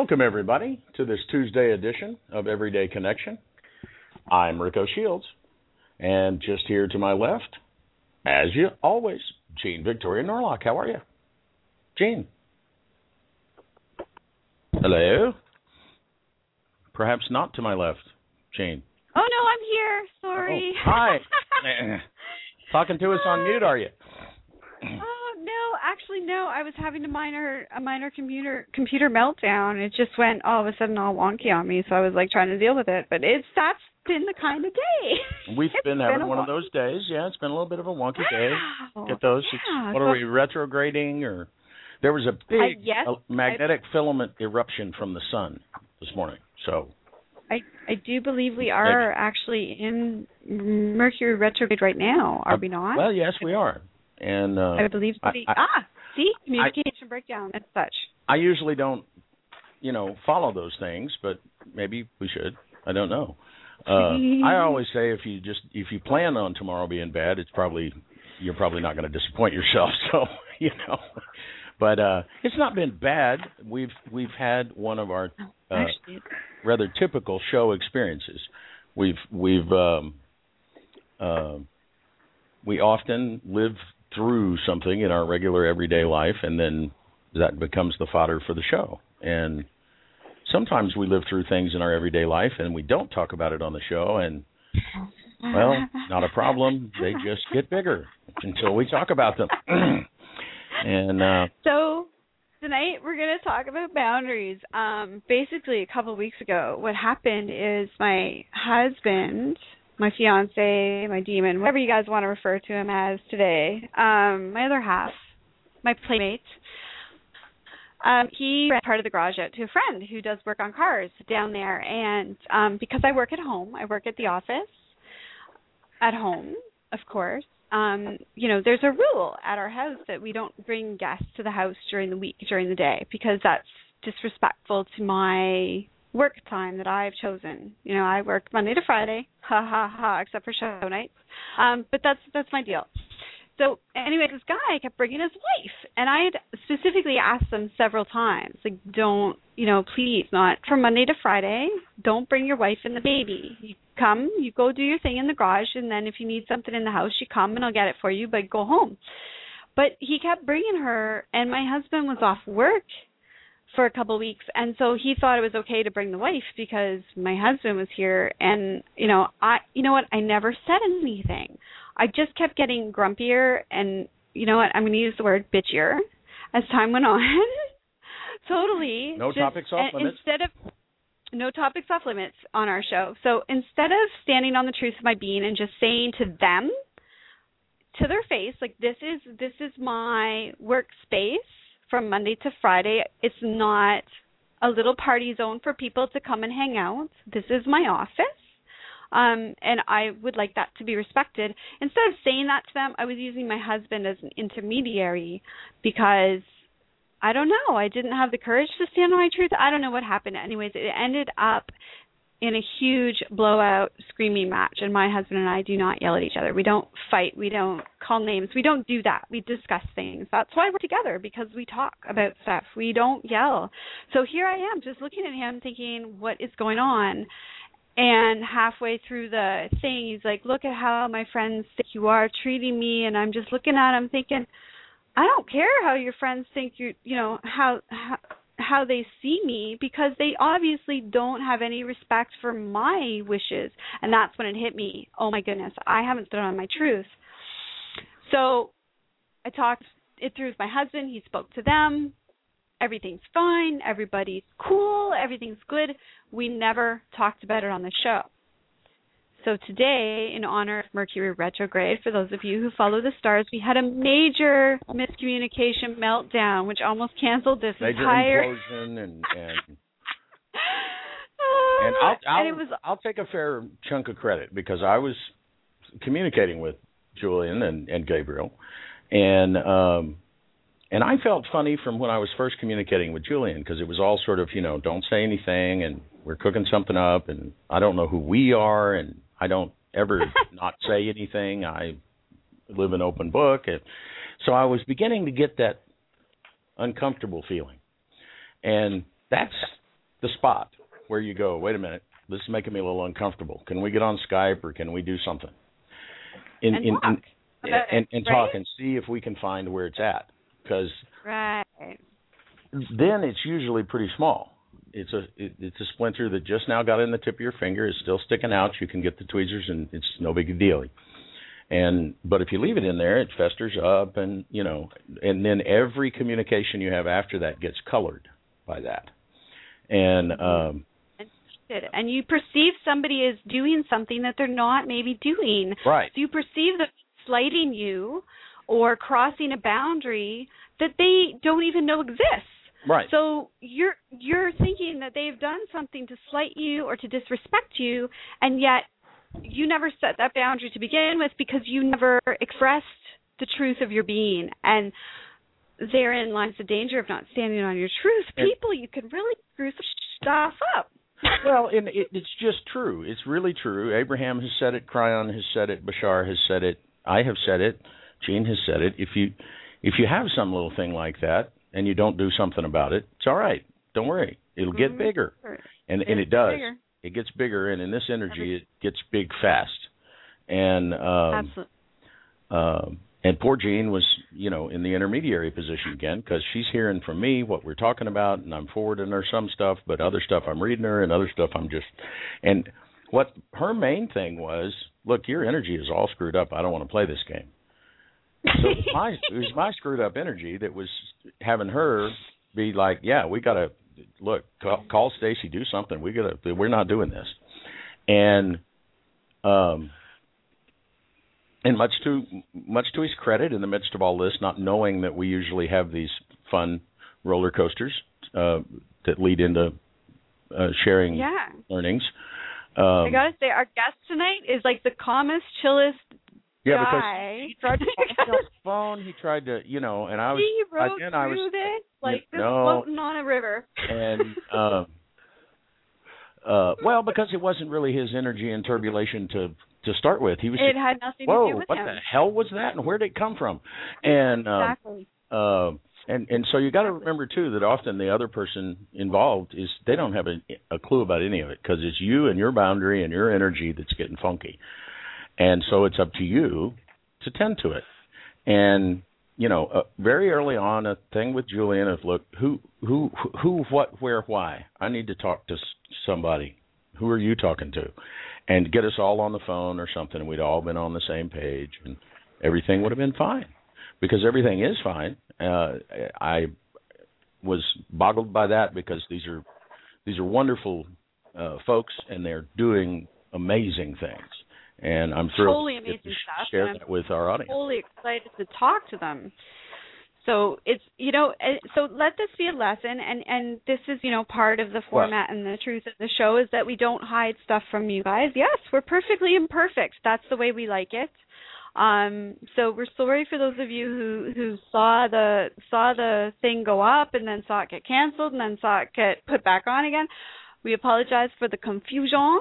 Welcome, everybody, to this Tuesday edition of Everyday Connection. I'm Rico Shields, and just here to my left, as you always, Jean Victoria Norlock. How are you? Jean. Hello. Perhaps not to my left, Jean. Oh no, I'm here. Sorry. Oh, hi. Talking to us on mute, are you? Oh, No, actually no. I was having a minor a minor computer computer meltdown. It just went all of a sudden all wonky on me, so I was like trying to deal with it. But it's that's been the kind of day. We've It's been having one of those days. Yeah, it's been a little bit of a wonky day. Get those? Yeah, what so- are we retrograding or? There was a big yes, uh, magnetic filament eruption from the sun this morning. So I I do believe we are actually in Mercury retrograde right now. Are we not? well, yes, we are. And uh, I believe I- the I- ah see communication breakdown and such. I usually don't, you know, follow those things, but maybe we should. I don't know. Uh, I always say if you just if you plan on tomorrow being bad, it's probably you're probably not going to disappoint yourself. So you know, but uh, it's not been bad. We've we've had one of our uh, Actually, rather typical show experiences. We've we've um, uh, we often live through something in our regular everyday life, and then that becomes the fodder for the show. And sometimes we live through things in our everyday life, and we don't talk about it on the show. And well, not a problem. They just get bigger until we talk about them. and uh, So tonight we're going to talk about boundaries. Um, basically, a couple of weeks ago, what happened is my husband, my fiance, my demon, whatever you guys want to refer to him as today, um, my other half, my playmate. Um, he ran part of the garage out to a friend who does work on cars down there, and um, because I work at home, I work at the office, at home, of course um you know there's a rule at our house that we don't bring guests to the house during the week during the day because that's disrespectful to my work time that I've chosen. You know, I work Monday to Friday, ha ha ha, except for show nights. Um, but that's that's my deal. So anyway, this guy kept bringing his wife, and I had specifically asked them several times, like, don't, you know, please, not from Monday to Friday. Don't bring your wife and the baby. You come, you go do your thing in the garage, and then if you need something in the house, you come and I'll get it for you. But go home. But he kept bringing her, and my husband was off work for a couple of weeks. And so he thought it was okay to bring the wife because my husband was here. And you know i you know what? I never said anything. I just kept getting grumpier and you know what? I'm going to use the word bitchier as time went on. Totally No just- topics off limits? instead of no topics off limits on our show. So instead of standing on the truth of my being and just saying to them to their face like this is this is my workspace from Monday to Friday. It's not a little party zone for people to come and hang out. This is my office. Um, and I would like that to be respected. Instead of saying that to them, I was using my husband as an intermediary because I don't know. I didn't have the courage to stand on my truth. I don't know what happened. Anyways, it ended up in a huge blowout screaming match and my husband and I do not yell at each other. We don't fight, we don't call names. We don't do that. We discuss things. That's why we're together because we talk about stuff. We don't yell. So here I am just looking at him thinking what is going on. And halfway through the thing, he's like, "Look at how my friends think you are treating me." And I'm just looking at him thinking, I don't care how your friends think you you know how how how they see me because they obviously don't have any respect for my wishes. And that's when it hit me. Oh my goodness. I haven't stood on my truth. So i talked it through with my husband. He spoke to them. Everything's fine. Everybody's cool. Everything's good. We never talked about it on the show so today, in honor of Mercury retrograde, for those of you who follow the stars, we had a major miscommunication meltdown, which almost canceled this Major entire. implosion and and Oh, and I'll I'll, and it was I'll take a fair chunk of credit because I was communicating with Julian and and Gabriel, and um and I felt funny from when I was first communicating with Julian because it was all sort of you know don't say anything and we're cooking something up and I don't know who we are and I don't ever not say anything. I live an open book, and so I was beginning to get that uncomfortable feeling, and that's the spot where you go. Wait a minute, this is making me a little uncomfortable. Can we get on Skype or can we do something? In, And in, talk in, about and, and right? talk and see if we can find where it's at because right. then it's usually pretty small. It's a it, it's a splinter that just now got in the tip of your finger. is still sticking out. You can get the tweezers, and it's no big deal. And but if you leave it in there, it festers up, and you know, and then every communication you have after that gets colored by that. And um, And you perceive somebody as doing something that they're not maybe doing. right, So you perceive them slighting you or crossing a boundary that they don't even know exists. Right, So you're you're thinking that they've done something to slight you or to disrespect you, and yet you never set that boundary to begin with because you never expressed the truth of your being. And therein lies the danger of not standing on your truth. People, you can really screw stuff up. well, and it, it's just true. It's really true. Abraham has said it. Kryon has said it. Bashar has said it. I have said it. Jean has said it. If you if you have some little thing like that and you don't do something about it, it's all right. Don't worry. It'll get Mhm. bigger, and and it does. bigger. It gets bigger, and in this energy, it gets big fast. And um, um, and poor Jean was, you know, in the intermediary position again because she's hearing from me what we're talking about, and I'm forwarding her some stuff, but other stuff I'm reading her, and other stuff I'm just. And what her main thing was, look, your energy is all screwed up. I don't want to play this game. So it was my it was my screwed up energy that was having her be like, yeah, we got to look, call, call Stacy, do something. We got to. We're not doing this. And um and much to much to his credit, in the midst of all this, not knowing that we usually have these fun roller coasters uh, that lead into uh, sharing Yeah. learnings. I Um, gotta say, our guest tonight is like the calmest, chillest yeah, because he tried to talk on the phone. He tried to, you know, and I was he rode then I was this like this no. floating on a river. and um uh well because it wasn't really his energy and turbulation to to start with he was it just, had nothing whoa to do with what him. the hell was that and where did it come from and um exactly. uh and and so you got to remember too that often the other person involved is they don't have a, a clue about any of it because it's you and your boundary and your energy that's getting funky and so it's up to you to tend to it. And you know uh, very early on a thing with Julian is look who who who what where why? I need to talk to somebody. Who are you talking to? And get us all on the phone or something. We'd all been on the same page and everything would have been fine. Because everything is fine. Uh I was boggled by that because these are these are wonderful uh folks and they're doing amazing things and I'm thrilled Totally to amazing to stuff, share that with our audience. Totally excited to talk to them. So it's you know eh, so let this be a lesson and and this is you know part of the format and the truth of the show is that we don't hide stuff from you guys. Yes, we're perfectly imperfect. That's the way we like it. Um so we're sorry for those of you who who saw the saw the thing go up and then saw it get canceled and then saw it get put back on again. We apologize for the confusion,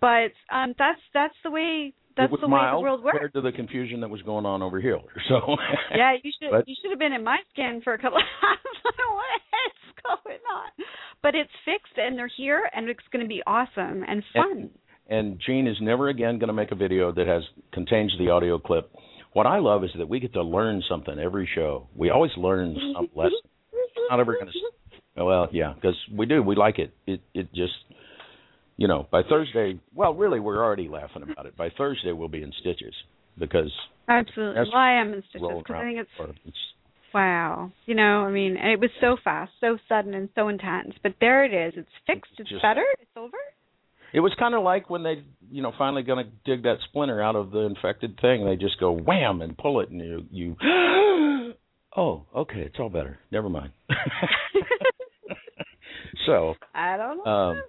but um that's that's the way that's the way the world works. compared to the confusion that was going on over here. So Yeah, you should But- you should have been in my skin for a couple of hours. I don't what is going on. But it's fixed and they're here and it's going to be awesome and fun. and Jean is never again going to make a video that has contains the audio clip what I love is that we get to learn something every show. We always learn some lesson. Not ever going to. Well, yeah, because we do. We like it. It it just you know, by Thursday, well, really, we're already laughing about it. By Thursday, we'll be in stitches because absolutely. Well, I am in stitches because I think it's, it's wow. You know, I mean, it was so fast, so sudden, and so intense. But there it is. It's fixed. It's just, better. It's over. It was kind of like when they, you know, finally going to dig that splinter out of the infected thing. They just go wham and pull it, and you, you. oh, okay, it's all better. Never mind. so. I don't know. Um,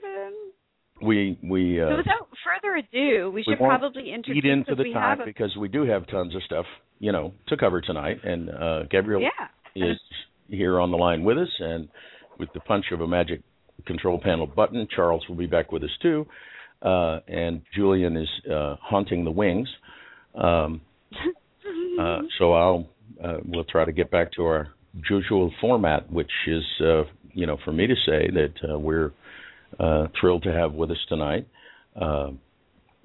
we we uh, so without further ado, we should probably introduce eat into the time because we do have tons of stuff you know to cover tonight, and uh, Gabriel yeah. is here on the line with us, and with the punch of a magic control panel button, Charles will be back with us too, uh, and Julian is uh, haunting the wings. Um, uh, so I'll uh, we'll try to get back to our usual format, which is uh, you know for me to say that uh, we're uh, thrilled to have with us tonight uh,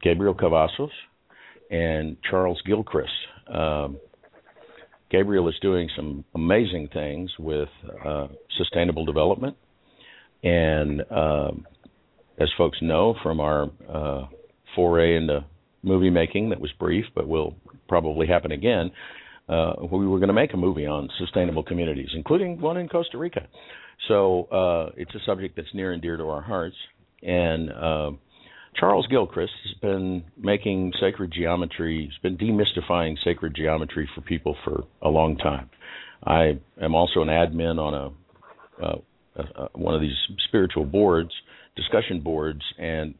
Gabriel Cavazos and Charles Gilchrist. Um, Gabriel is doing some amazing things with uh, sustainable development. And um, as folks know from our uh, foray into movie making that was brief, but will probably happen again, uh, we were going to make a movie on sustainable communities, including one in Costa Rica. So uh, it's a subject that's near and dear to our hearts. And uh, Charles Gilchrist has been making sacred geometry, he's been demystifying sacred geometry for people for a long time. I am also an admin on a, uh, uh, one of these spiritual boards, discussion boards, and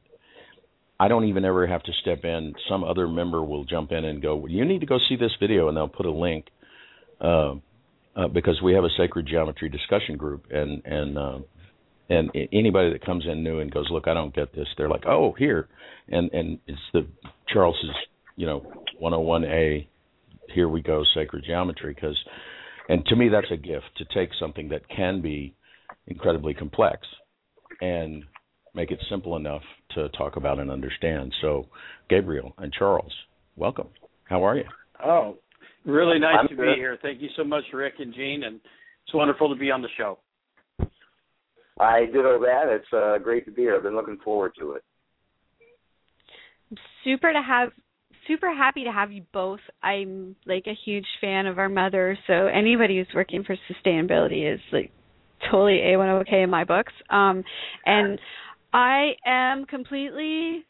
I don't even ever have to step in. Some other member will jump in and go, well, "You need to go see this video," and they'll put a link. Uh, uh, because we have a sacred geometry discussion group, and and uh, and anybody that comes in new and goes, look, I don't get this, they're like, oh, here, and and it's the Charles's, you know, 101A, here we go, sacred geometry, because, and to me that's a gift to take something that can be incredibly complex and make it simple enough to talk about and understand. So, Gabriel and Charles, welcome. How are you? Oh, Really nice I'm to good. be here. Thank you so much, Rick and Jean, and it's wonderful to be on the show. I did all that. It's uh, great to be here. I've been looking forward to it. Super to have super happy to have you both. I'm like a huge fan of our mother, so anybody who's working for sustainability is like totally A1 OK in my books. Um and I am completely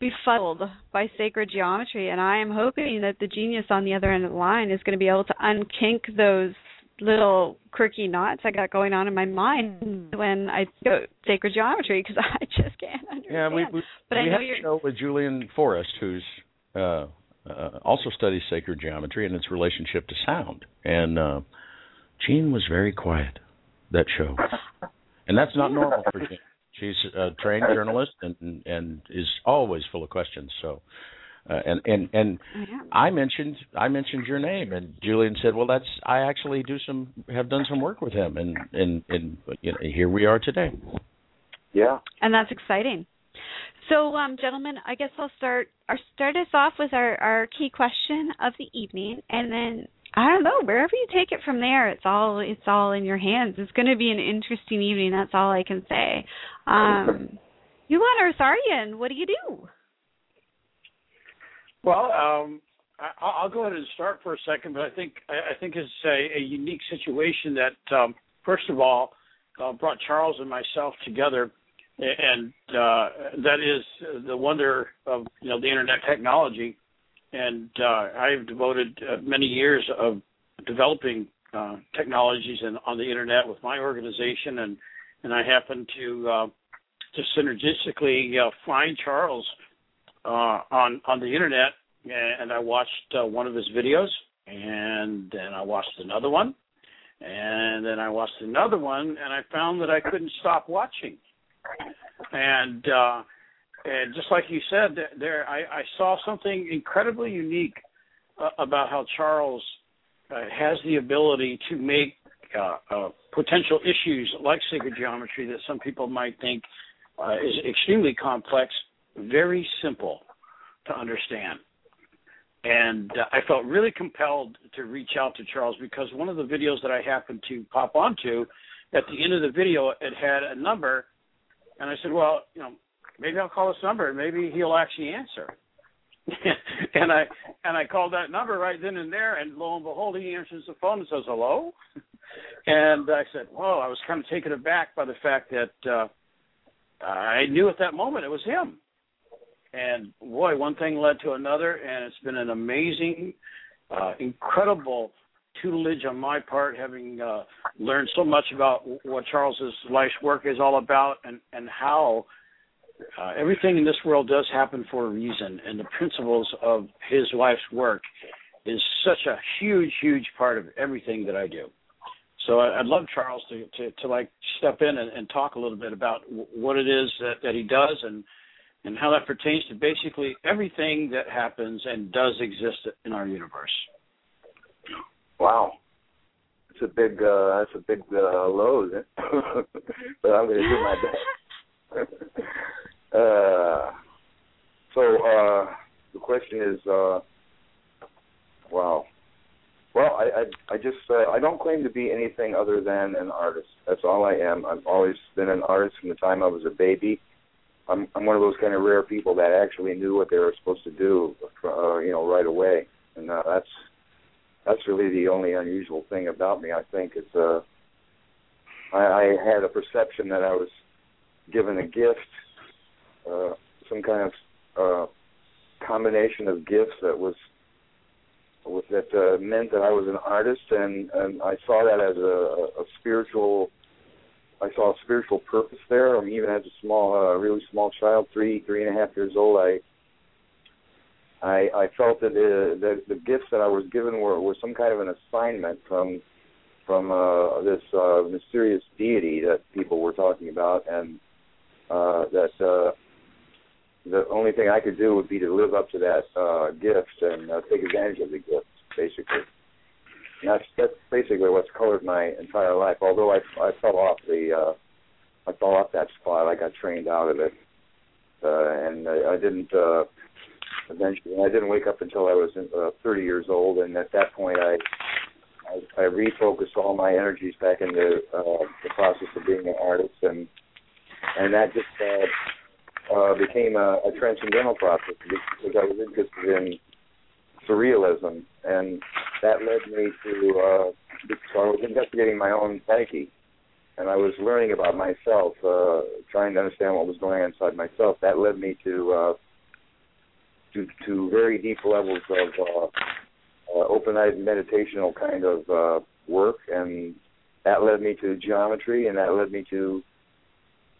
befuddled by sacred geometry and I am hoping that the genius on the other end of the line is going to be able to unkink those little quirky knots I got going on in my mind when I go sacred geometry because I just can't understand. Yeah, we we, but we I know had a show with Julian Forrest, who's uh, uh, also studies sacred geometry and its relationship to sound. And uh, Jean was very quiet that show, and that's not normal for Jean. She's a trained journalist and and is always full of questions. So, uh, and and and I mentioned I mentioned your name, and Julian said, "Well, that's I actually do some have done some work with him, and and and you know, here we are today." Yeah, and that's exciting. So, um, gentlemen, I guess I'll start. I'll start us off with our our key question of the evening, and then I don't know. Wherever you take it from there, it's all it's all in your hands. It's going to be an interesting evening. That's all I can say. Um, Yulan Arsarian, what do you do? Well, um, I, I'll go ahead and start for a second, but I think I think it's a, a unique situation that, um, first of all, uh, brought Charles and myself together, and uh, that is the wonder of you know the internet technology and uh, I've devoted uh, many years of developing uh, technologies in, on the internet with my organization, and and I happen to uh, to synergistically uh, find Charles uh, on on the internet, and I watched one of his videos, and then I watched another one, and then I watched another one, and I found that I couldn't stop watching, and and just like you said, there I, I saw something incredibly unique uh, about how Charles uh, has the ability to make uh, uh potential issues like sacred geometry that some people might think uh, is extremely complex very simple to understand. and uh, I felt really compelled to reach out to Charles because one of the videos that I happened to pop onto, at the end of the video, it had a number, and I said, well, you know, maybe I'll call this number and maybe he'll actually answer. and I and I called that number right then and there, and lo and behold, he answers the phone and says hello. and I said, "Whoa!" I was kind of taken aback by the fact that uh, I knew at that moment it was him. And boy, one thing led to another, and it's been an amazing, uh, incredible tutelage on my part, having uh, learned so much about what Charles's life's work is all about, and and how uh, everything in this world does happen for a reason, and the principles of his life's work is such a huge, huge part of everything that I do. So I, would love Charles to, to, to like step in and, and talk a little bit about what it is that, that he does and and how that pertains to basically everything that happens and does exist in our universe. Wow, it's a big uh, that's a big uh, load, but I'm going to do my best. Uh, so uh, the question is, uh, wow. Well, I I, I just uh, I don't claim to be anything other than an artist. That's all I am. I've always been an artist from the time I was a baby. I'm I'm one of those kind of rare people that actually knew what they were supposed to do, uh, you know, right away, and uh, that's that's really the only unusual thing about me. I think it's uh, I, I had a perception that I was given a gift uh, some kind of uh, combination of gifts that was with that uh, meant that I was an artist, and and I saw that as a, a spiritual. I saw a spiritual purpose there. I mean, even as a small, uh, really small child, three, three and a half years old, I, I, I felt that that the gifts that I was given were were some kind of an assignment from, from uh, this uh, mysterious deity that people were talking about, and uh, that uh, the only thing I could do would be to live up to that uh, gift and uh, take advantage of the gift, basically. And that's that's basically what's colored my entire life. Although I I fell off the uh, I fell off that spot, I got trained out of it, uh, and I, I didn't. Uh, eventually, I didn't wake up until I was uh, 30 years old, and at that point, I I, I refocused all my energies back into uh, the process of being an artist, and and that just uh, uh, became a, a transcendental process because I was interested in surrealism, and that led me to. Uh, so I was investigating my own psyche, and I was learning about myself, uh, trying to understand what was going on inside myself. That led me to uh, to, to very deep levels of uh, uh, open-eyed meditational kind of uh, work, and that led me to geometry, and that led me to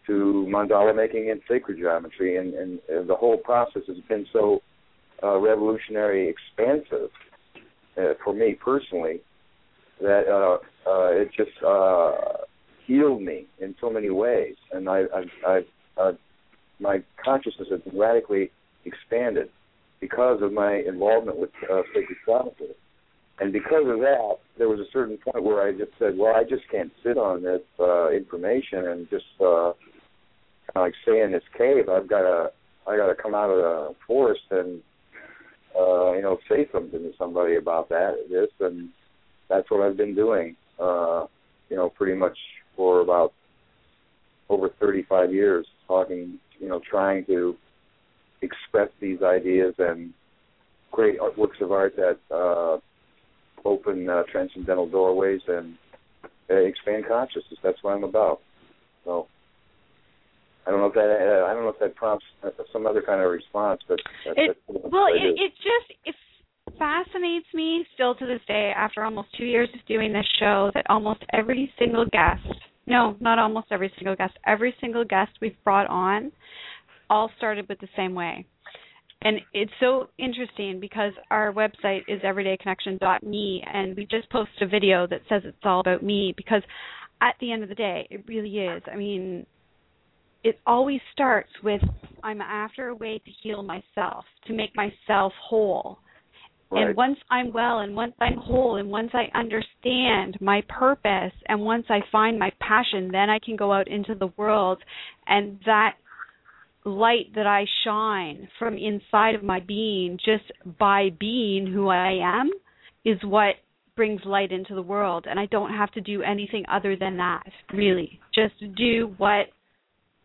to mandala making and sacred geometry, and, and, and the whole process has been so uh, revolutionary, expansive uh, for me personally that uh, uh, it just uh, healed me in so many ways, and I, I, I uh, my consciousness has radically expanded because of my involvement with uh, sacred geometry. And because of that, there was a certain point where I just said, "Well, I just can't sit on this uh, information and just uh, like stay in this cave. I've got to I got to come out of the forest and uh, you know say something to somebody about that this and that's what I've been doing. Uh, you know, pretty much for about over 35 years, talking, you know, trying to express these ideas and create works of art that uh, open uh, transcendental doorways and uh, expand consciousness. That's what I'm about. So I don't know if that uh, I don't know if that prompts uh, some other kind of response, but that, it, well, it, it just it fascinates me still to this day after almost two years of doing this show that almost every single guest, no, not almost every single guest, every single guest we've brought on, all started with the same way. And it's so interesting because our website is everydayconnection.me, and we just posted a video that says it's all about me because at the end of the day, it really is. I mean, it always starts with I'm after a way to heal myself, to make myself whole. Right. And once I'm well and once I'm whole and once I understand my purpose and once I find my passion, then I can go out into the world and that light that I shine from inside of my being just by being who I am is what brings light into the world and I don't have to do anything other than that really just do what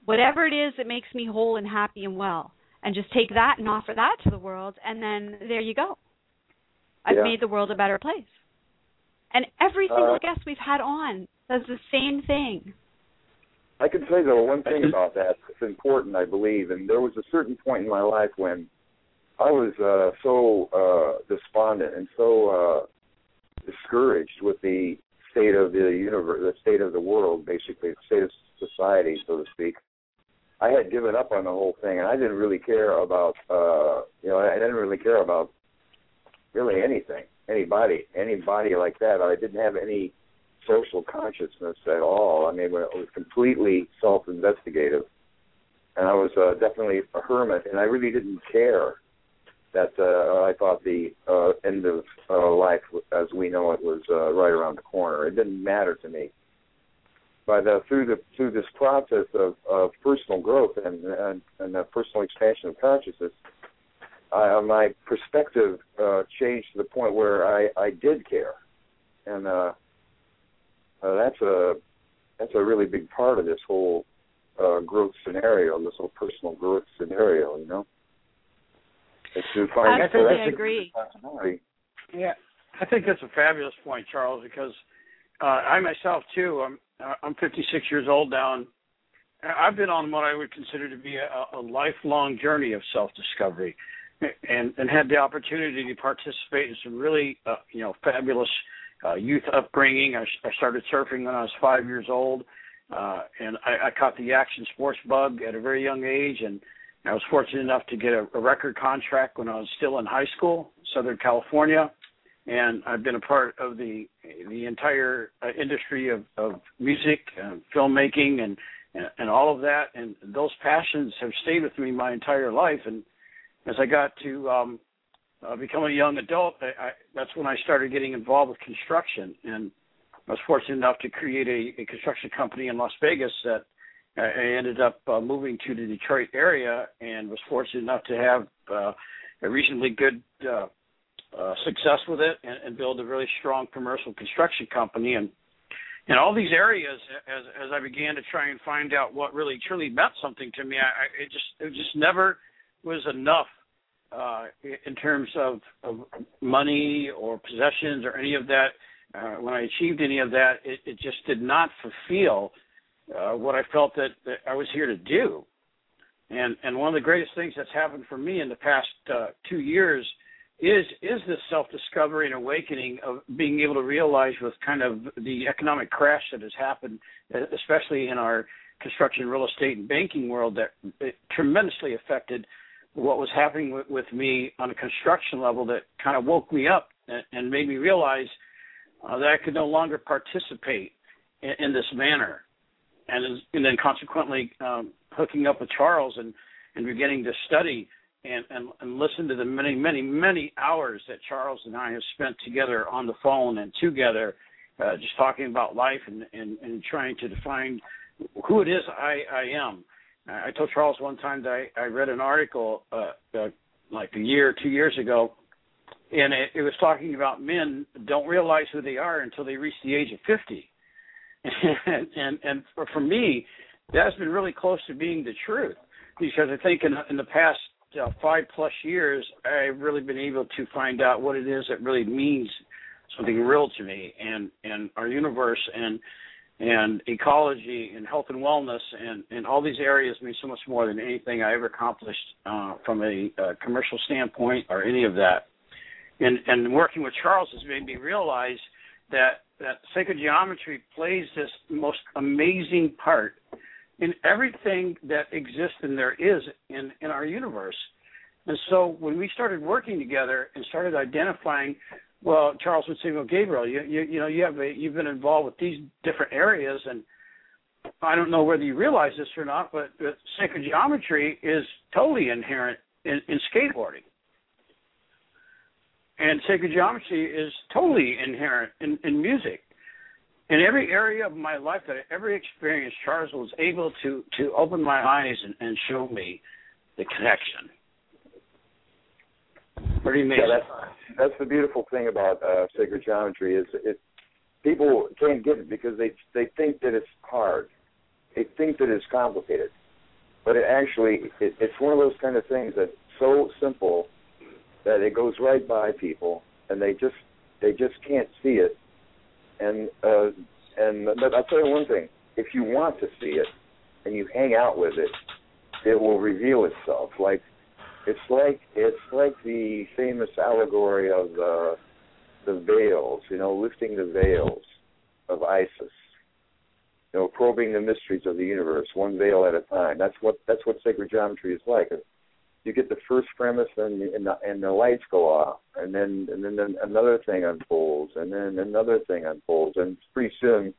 whatever it is that makes me whole and happy and well and just take that and offer that to the world and then there you go I've Yeah. made the world a better place and every single Uh, guest we've had on does the same thing I can say though one thing about that that's important, I believe, and there was a certain point in my life when I was uh, so uh, despondent and so uh, discouraged with the state of the universe, the state of the world, basically, the state of society, so to speak. I had given up on the whole thing, and I didn't really care about, uh, you know, I didn't really care about really anything, anybody, anybody like that. I didn't have any social consciousness at all. I mean, it was completely self-investigative, and I was uh, definitely a hermit, and I really didn't care that uh, I thought the uh, end of uh, life, as we know it, was uh, right around the corner. It didn't matter to me. But uh, through the through this process of, of personal growth and and, and the personal expansion of consciousness, uh, my perspective uh, changed to the point where I, I did care, and uh, uh, that's a that's a really big part of this whole uh, growth scenario, this whole personal growth scenario. You know, is to find Absolutely, that's agree. Yeah, I think that's a fabulous point, Charles, because uh, I myself too, I'm uh, I'm 56 years old now, and I've been on what I would consider to be a, a lifelong journey of self-discovery, and and had the opportunity to participate in some really uh, you know fabulous uh, youth upbringing. I, I started surfing when I was five years old, uh, and I, I caught the action sports bug at a very young age, and I was fortunate enough to get a, a record contract when I was still in high school, Southern California, and I've been a part of the the entire uh, industry of, of music, and filmmaking, and, and and all of that. And those passions have stayed with me my entire life. And as I got to um, uh, become a young adult, I, I, that's when I started getting involved with construction, and I was fortunate enough to create a, a construction company in Las Vegas that I I ended up uh, moving to the Detroit area and was fortunate enough to have uh, a reasonably good uh, uh, success with it and, and build a really strong commercial construction company. And in all these areas, as as I began to try and find out what really truly meant something to me, I, I it just it just never was enough uh, in terms of, of money or possessions or any of that. Uh, when I achieved any of that, it, it just did not fulfill uh, what I felt that, that I was here to do. And and one of the greatest things that's happened for me in the past uh, two years is is this self discovery and awakening of being able to realize with kind of the economic crash that has happened, especially in our construction, real estate, and banking world, that tremendously affected what was happening with, with me on a construction level. That kind of woke me up and, and made me realize uh, that I could no longer participate in, in this manner, and and then consequently um, hooking up with Charles and and beginning to study and, and, and listen to the many, many, many hours that Charles and I have spent together on the phone and together, uh, just talking about life and, and, and trying to define who it is I, I am. I told Charles one time that I, I read an article uh, uh, like a year, two years ago, and it, it was talking about men don't realize who they are until they reach the age of 50. and and, and for, for me, that's been really close to being the truth because I think in, in the past uh, five plus years, I've really been able to find out what it is that really means something real to me and and our universe and and ecology and health and wellness and and all these areas mean so much more than anything I ever accomplished uh, from a uh, commercial standpoint or any of that. And and working with Charles has made me realize that that sacred geometry plays this most amazing part in everything that exists and there is in, in our universe. And so when we started working together and started identifying, well, Charles would say, well, Gabriel, you, you, you know, you have a, you've been involved with these different areas, and I don't know whether you realize this or not, but, sacred geometry is totally inherent in, in skateboarding. And sacred geometry is totally inherent in, in music in every area of my life that I ever experienced, Charles was able to to open my eyes and, and show me the connection. Pretty amazing. Yeah, that's that's the beautiful thing about uh, sacred geometry is it people can't get it because they they think that it's hard. They think that it's complicated, but it actually it, it's one of those kind of things that's so simple that it goes right by people and they just they just can't see it. And uh, and I'll tell you one thing: if you want to see it and you hang out with it, it will reveal itself. Like it's like it's like the famous allegory of the the veils, you know, lifting the veils of Isis. You know, probing the mysteries of the universe, one veil at a time. That's what that's what sacred geometry is like. You get the first premise, and and the, and the lights go off, and then and then another thing unfolds, and then another thing unfolds, and pretty soon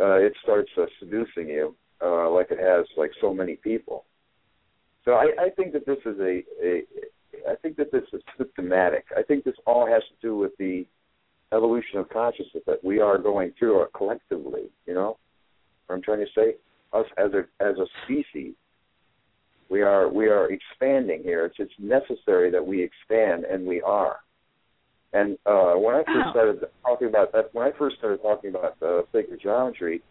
uh, it starts uh, seducing you, uh, like it has like so many people. So I, I think that this is a, a I think that this is systematic. I think this all has to do with the evolution of consciousness that we are going through collectively. You know, what I'm trying to say, us as a as a species, we are we are expanding here. It's it's necessary that we expand, and we are. And uh, when I first started talking about that, when I first started talking about uh, sacred geometry,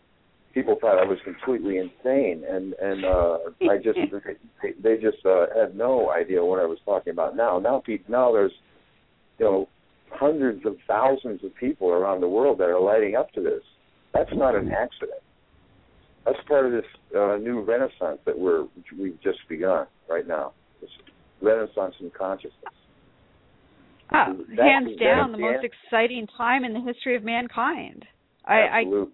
people thought I was completely insane, and and uh, I just they, they just uh, had no idea what I was talking about. Now, now, people, now there's you know hundreds of thousands of people around the world that are lighting up to this. That's not an accident. That's part of this uh, new renaissance that we're we've just begun right now. This renaissance in consciousness. Oh, that, hands down, the most exciting time in the history of mankind. Absolutely.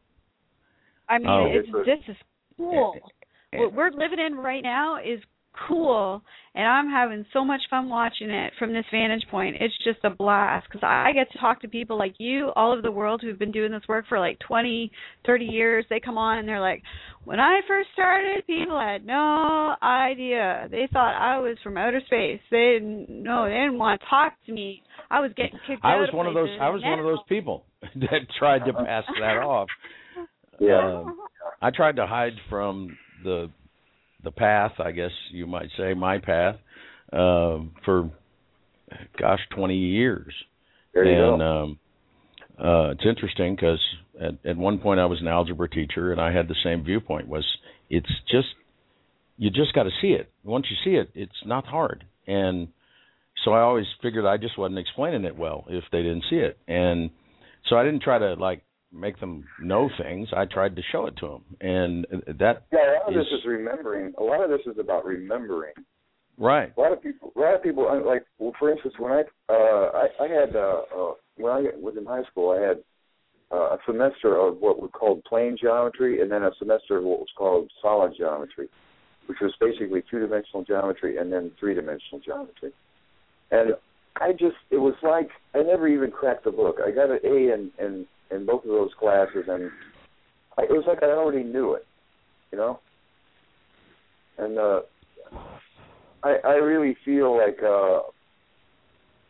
I, I, I mean, oh, it's, this is cool. what we're living in right now is cool, and I'm having so much fun watching it from this vantage point. It's just a blast because I get to talk to people like you all over the world who've been doing this work for like 20, 30 years. They come on and they're like, when I first started, people had no idea. They thought I was from outer space. They didn't know. They didn't want to talk to me. I was getting kicked out I was of one of those. I was now, one of those people that tried to pass that off. Yeah. Um, I tried to hide from the the path, I guess you might say, my path, um, for gosh, twenty years. There you and go. um, uh, it's interesting because at, at one point I was an algebra teacher, and I had the same viewpoint. Was it's just you just got to see it. Once you see it, it's not hard. And so I always figured I just wasn't explaining it well if they didn't see it. And so I didn't try to like make them know things. I tried to show it to them, and that yeah. A lot of is, this is remembering. A lot of this is about remembering. Right. A lot of people. A lot of people uh, like. Well, for instance, when I uh, I, I had uh, uh, when I was in high school, I had uh, a semester of what we called plane geometry, and then a semester of what was called solid geometry, which was basically two-dimensional geometry and then three-dimensional geometry. And I just, it was like I never even cracked the book. I got an A in in, in both of those classes, and I, it was like I already knew it, you know. And uh, I I really feel like uh,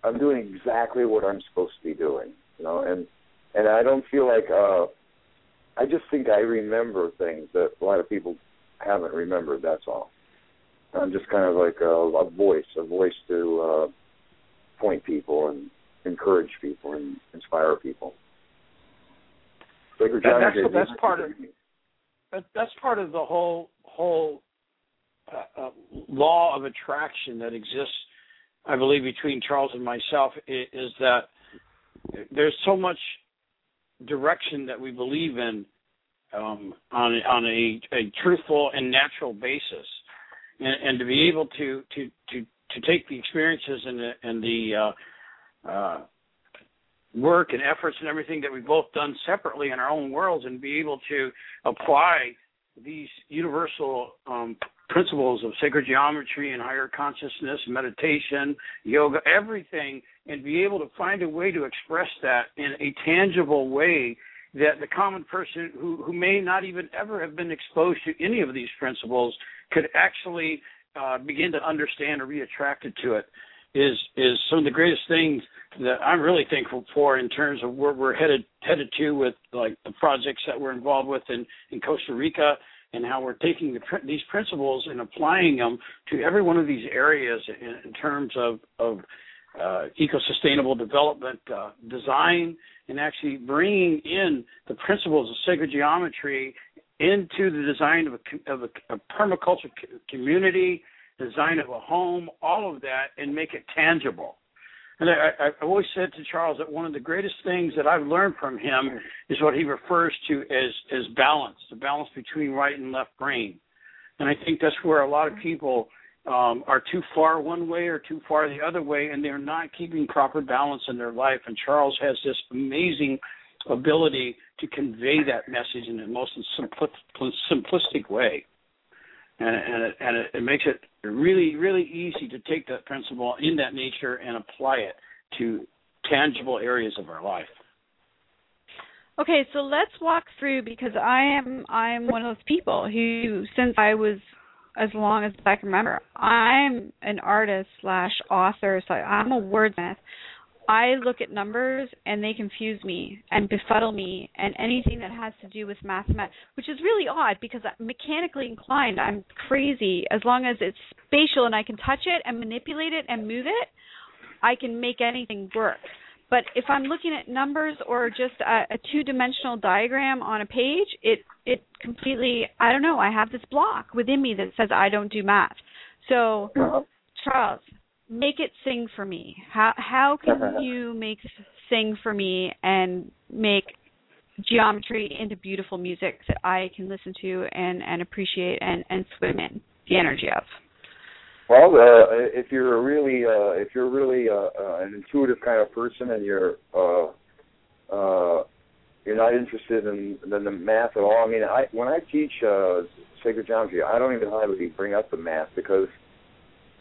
I'm doing exactly what I'm supposed to be doing, you know, and and I don't feel like uh I just think I remember things that a lot of people haven't remembered. That's all. I'm just kind of like a, a voice, a voice to uh, point people and encourage people and inspire people. Sacred That- that's Geometry- that's part of that, that's part of the whole whole uh, uh, law of attraction that exists, I believe, between Charles and myself is, is that there's so much direction that we believe in um, on on a, a truthful and natural basis, and, and to be able to to to to take the experiences and the and the uh, uh, work and efforts and everything that we've both done separately in our own worlds, and be able to apply these universal um, principles of sacred geometry and higher consciousness, meditation, yoga, everything, and be able to find a way to express that in a tangible way that the common person who, who may not even ever have been exposed to any of these principles could actually uh, begin to understand or be attracted to it is is some of the greatest things that I'm really thankful for in terms of where we're headed headed to with like the projects that we're involved with in in Costa Rica and how we're taking the, these principles and applying them to every one of these areas in, in terms of of uh, eco-sustainable development uh, design and actually bringing in the principles of sacred geometry into the design of a, of a, a permaculture community, design of a home, all of that, and make it tangible. And I, I've always said to Charles that one of the greatest things that I've learned from him is what he refers to as as balance, the balance between right and left brain. And I think that's where a lot of people um, are too far one way or too far the other way, and they're not keeping proper balance in their life. And Charles has this amazing ability to convey that message in the most simplistic way. And, and, it, and it, it makes it really, really easy to take that principle in that nature and apply it to tangible areas of our life. Okay, so let's walk through because I am I'm one of those people who since I was as long as I can remember, I'm an artist slash author, so I'm a wordsmith. I look at numbers and they confuse me and befuddle me and anything that has to do with mathematics, which is really odd because I'm mechanically inclined. I'm crazy. As long as it's spatial and I can touch it and manipulate it and move it, I can make anything work. But if I'm looking at numbers or just a, a two-dimensional diagram on a page, it it completely I don't know. I have this block within me that says I don't do math. So, Charles, make it sing for me. How how can you make sing for me and make geometry into beautiful music that I can listen to and and appreciate and and swim in the energy of? Well, uh, if you're a really uh, if you're really uh, uh, an intuitive kind of person and you're uh, uh, you're not interested in, in the math at all. I mean, I when I teach uh, sacred geometry, I don't even hardly bring up the math because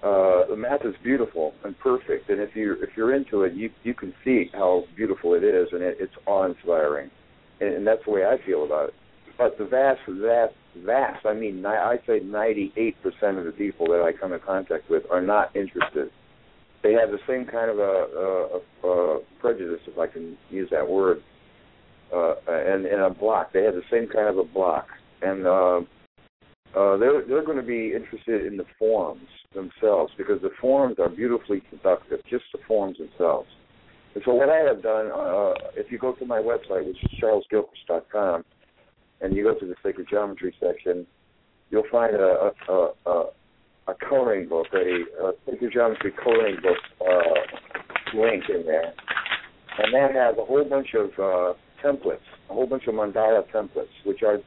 uh, the math is beautiful and perfect, and if you if you're into it, you you can see how beautiful it is, and it, it's awe-inspiring, and, and that's the way I feel about it. But the vast, vast, vast, I mean, I say 98% of the people that I come in contact with are not interested. They have the same kind of a, a, a prejudice, if I can use that word, uh, and, and a block. They have the same kind of a block, and uh, uh, they're they're going to be interested in the forms themselves because the forms are beautifully conductive, just the forms themselves. And so what I have done, uh, if you go to my website, which is charlesgilchrist.com, and you go to the sacred geometry section, you'll find a a, a, a coloring book, a, a sacred geometry coloring book uh, link in there, and that has a whole bunch of uh, templates, a whole bunch of mandala templates, which are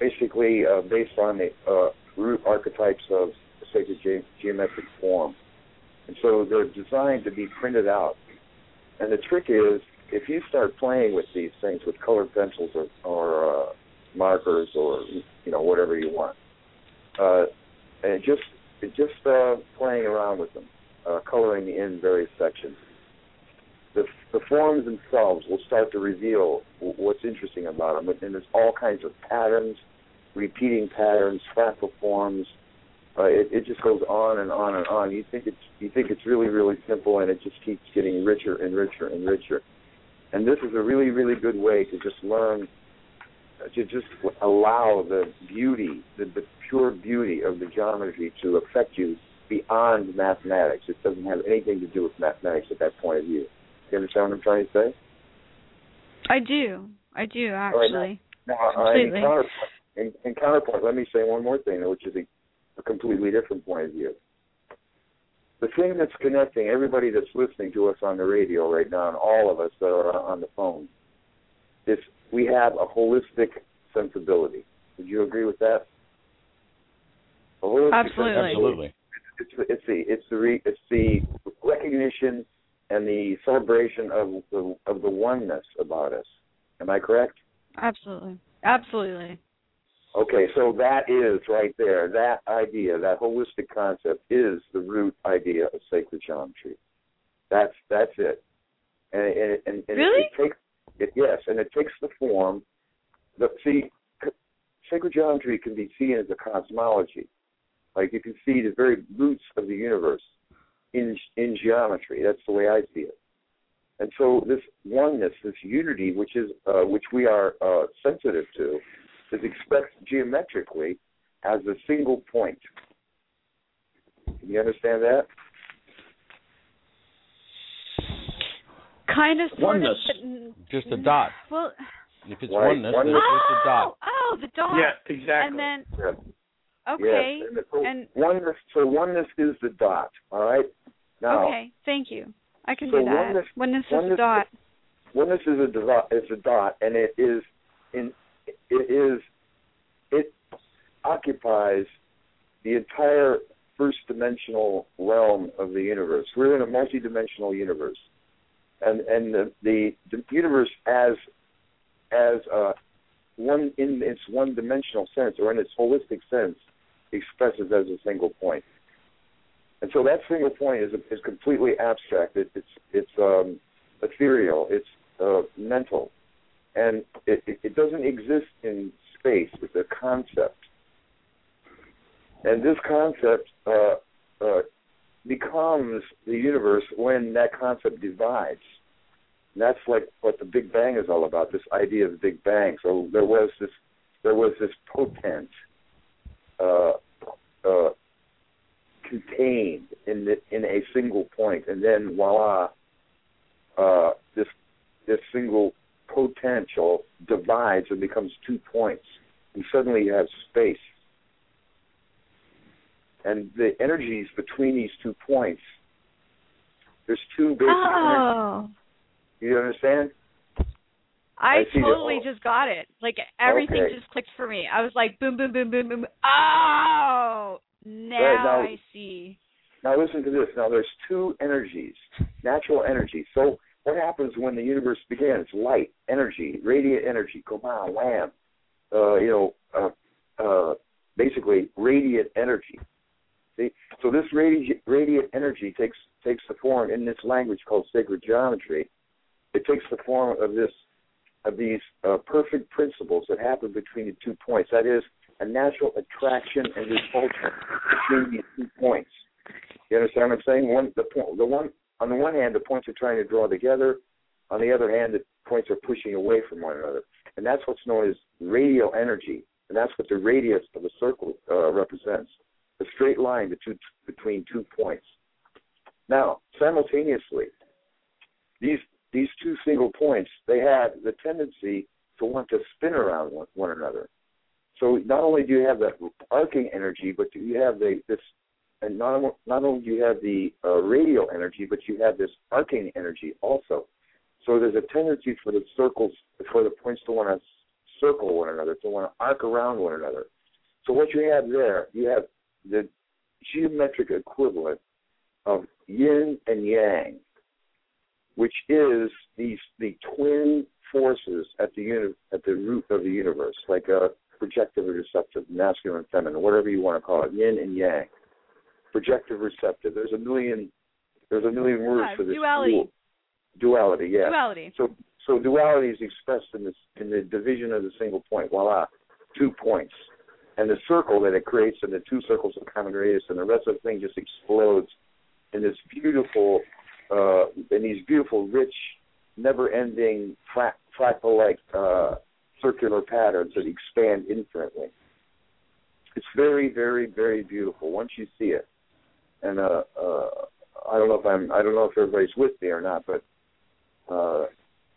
basically uh, based on the uh, root archetypes of sacred ge- geometric form. And so they're designed to be printed out. And the trick is, if you start playing with these things with colored pencils or, or uh, markers or you know whatever you want, uh, and just just uh, playing around with them, uh, coloring in various sections. The, the forms themselves will start to reveal what's interesting about them, and there's all kinds of patterns, repeating patterns, fractal forms, uh, it, it just goes on and on and on. You think it's you think it's really really simple, and it just keeps getting richer and richer and richer. And this is a really really good way to just learn uh, to just allow the beauty, the, the pure beauty of the geometry to affect you beyond mathematics. It doesn't have anything to do with mathematics at that point of view. You understand what I'm trying to say? I do. I do actually. Right, now, now uh, in, counterpoint, in, in counterpoint, let me say one more thing, which is a a completely different point of view. The thing that's connecting everybody that's listening to us on the radio right now, and all of us that are on the phone, is we have a holistic sensibility. Would you agree with that? Absolutely. Absolutely. It's, it's, it's the it's the re, it's the recognition and the celebration of the of the oneness about us. Am I correct? Absolutely. Absolutely. Okay, so that is right there. That idea, that holistic concept, is the root idea of sacred geometry. That's that's it. And, and, and, and really? It, takes it, yes, and it takes the form. The, see, sacred geometry can be seen as a cosmology. Like you can see the very roots of the universe in in geometry. That's the way I see it. And so this oneness, this unity, which is uh, which we are uh, sensitive to, is expressed geometrically as a single point. You understand that? Kind of, sort Oneness. of. but- Just a dot. Well, If it's Right. oneness, Oneness. it's just a oh, dot. oh, the dot. Yeah, exactly. And then, Yeah. okay, Yes. And so and oneness. So oneness is the dot. All right. Now, okay, thank you. I can So do that. oneness- Oneness is oneness- a dot. oneness is a dot. Is a dot, and it is in. It is. It occupies the entire first dimensional realm of the universe. We're in a multi-dimensional universe, and and the the, the universe as as uh, one in its one-dimensional sense or in its holistic sense expresses as a single point. And so that single point is is completely abstract. It, it's it's um, ethereal. It's uh, mental, and it, it, doesn't exist in space. It's a concept, and this concept uh, uh, becomes the universe when that concept divides. And that's like what the Big Bang is all about. This idea of the Big Bang. So there was this there was this potent uh, uh, contained in the, in a single point, and then voila, uh, this this single potential divides and becomes two points, and suddenly you have space. And the energies between these two points, there's two basic energies. Oh, You understand? I, I totally just got it. Like everything Okay. just clicked for me. I was like, boom, boom, boom, boom, boom. Oh, now, Right, now- I see. Now listen to this. Now there's two energies, natural energy. So what happens when the universe begins? Light, energy, radiant energy, on, wham. Uh, you know, uh, uh, basically radiant energy. See? So this radi- radiant energy takes takes the form in this language called sacred geometry. It takes the form of this of these uh, perfect principles that happen between the two points. That is a natural attraction and repulsion between these two points. You understand what I'm saying? One the point the one on the one hand the points are trying to draw together, on the other hand the points are pushing away from one another. And that's what's known as radial energy. And that's what the radius of a circle uh, represents. A straight line between between two points. Now, simultaneously, these these two single points, they have the tendency to want to spin around one, one another. So not only do you have that arcing energy, but you have the this and not not only do you have the uh, radial energy, but you have this arcing energy also. So there's a tendency for the circles, for the points to want to circle one another, to want to arc around one another. So what you have there, you have the geometric equivalent of yin and yang, which is these the twin forces at the uni- at the root of the universe, like a projective or receptive, masculine and feminine, whatever you want to call it, yin and yang projective receptive. There's a million there's a million words Yeah, for this duality. dual- duality, yeah. Duality. So so duality is expressed in this in the division of the single point. Voila, two points. And the circle that it creates and the two circles of common radius and the rest of the thing just explodes in this beautiful uh in these beautiful rich never ending fra- fractal like uh circular patterns that expand infinitely. It's very, very, very beautiful once you see it and uh, uh, I don't know if I'm I don't know if everybody's with me or not, but uh,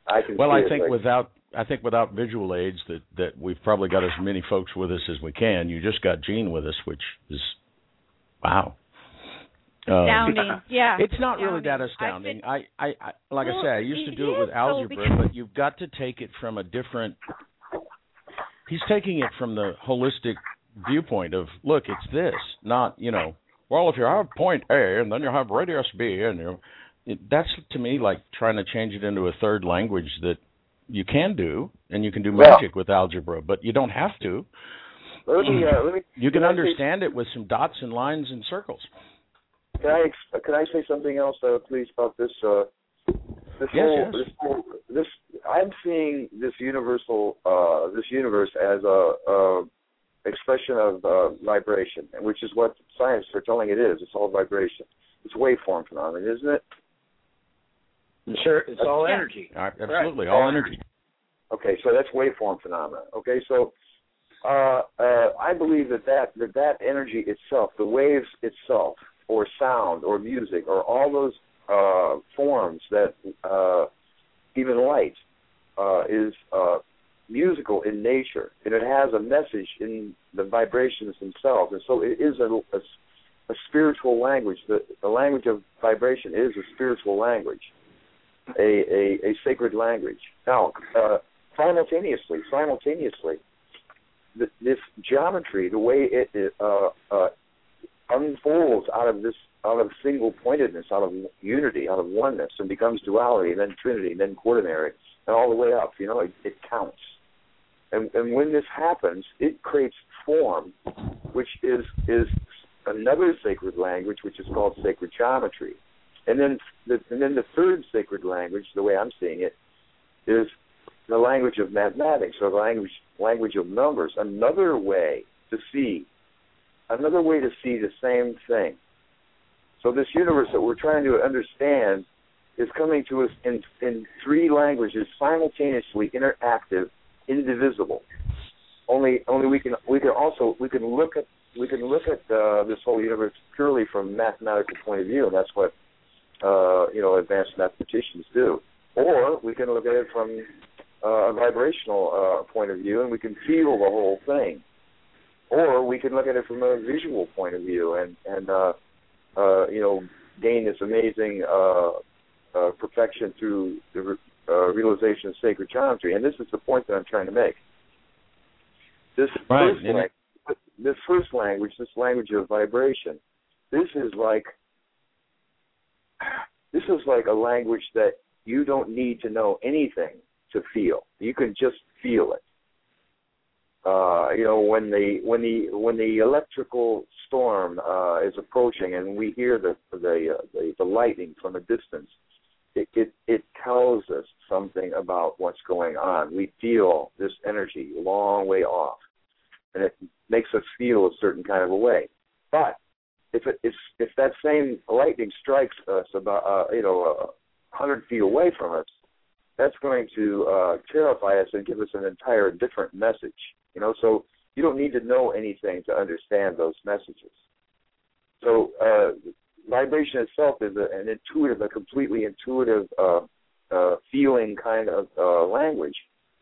I can. Well, see I think like, without I think without visual aids that that we've probably got as many folks with us as we can. You just got Jean with us, which is wow. Um, Astounding. Yeah. It's not really that Astounding. astounding. I, I, I like Well, I say, I used to do it with algebra, because- but you've got to take it from a different. He's taking it from the holistic viewpoint of look, it's this, not you know. Well, if you have point A and then you have radius B, and you, it, that's to me like trying to change it into a third language that you can do, and you can do Well- magic with algebra, but you don't have to. Let me uh, let me. You can say- understand it with some dots and lines and circles. Can I can I say something else, uh, please, about this? Uh, this Yes, whole, yes. this whole, this I'm seeing this universal uh, this universe as a, a expression of uh, vibration, which is what science are telling it is. It's all vibration. It's waveform phenomenon, isn't it? Sure, it's all energy. Absolutely, right. all energy. Okay, so that's waveform phenomena. Okay, so uh, uh, I believe that that, that that energy itself, the waves itself, or sound, or music, or all those uh, forms that uh, even light uh, is uh, musical in nature, and it has a message in the vibrations themselves, and so it is a, a, a spiritual language. The, the language of vibration is a spiritual language, a a, a sacred language. Now, uh, simultaneously, simultaneously, this geometry, the way it, it uh, uh, unfolds out of this out of single pointedness, out of unity, out of oneness, and becomes duality, and then trinity, and then quaternary, and all the way up. You know, it, it counts. And, and when this happens, it creates form, which is is another sacred language, which is called sacred geometry. And then the, and then the third sacred language, the way I'm seeing it, is the language of mathematics or the language language of numbers. Another way to see, another way to see the same thing. So this universe that we're trying to understand is coming to us in in three languages simultaneously, interactive, indivisible. Only only we can we can also we can look at we can look at uh, this whole universe purely from a mathematical point of view, and that's what uh, you know advanced mathematicians do. Or we can look at it from uh, a vibrational uh, point of view, and we can feel the whole thing. Or we can look at it from a visual point of view, and and uh, uh, you know, gain this amazing uh, uh, perfection through the uh, realization of sacred geometry. And this is the point that I'm trying to make. This right. first language, this first language, this language of vibration, this is like this is like a language that you don't need to know anything to feel. You can just feel it uh, you know, when the when the when the electrical storm uh, is approaching and we hear the the, uh, the the lightning from a distance, it, it it tells us something about what's going on. We feel this energy a long way off, and it makes us feel a certain kind of a way. But if it, if if that same lightning strikes us about uh, you know a hundred feet away from us, that's going to uh, terrify us and give us an entire different message. You know, so you don't need to know anything to understand those messages. So uh, vibration itself is a, an intuitive, a completely intuitive uh, uh, feeling kind of uh, language.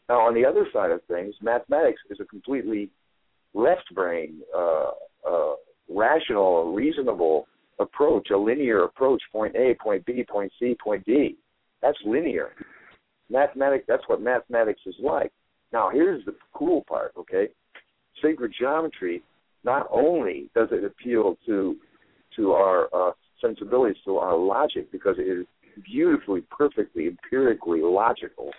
Now, on the other side of things, mathematics is a completely left brain, uh, uh, rational, reasonable approach, a linear approach, point A, point B, point C, point D. That's linear. Mathematics, that's what mathematics is like. Now, here's the cool part, okay? Sacred geometry not only does it appeal to to our uh, sensibilities, to our logic, because it is beautifully, perfectly, empirically logical,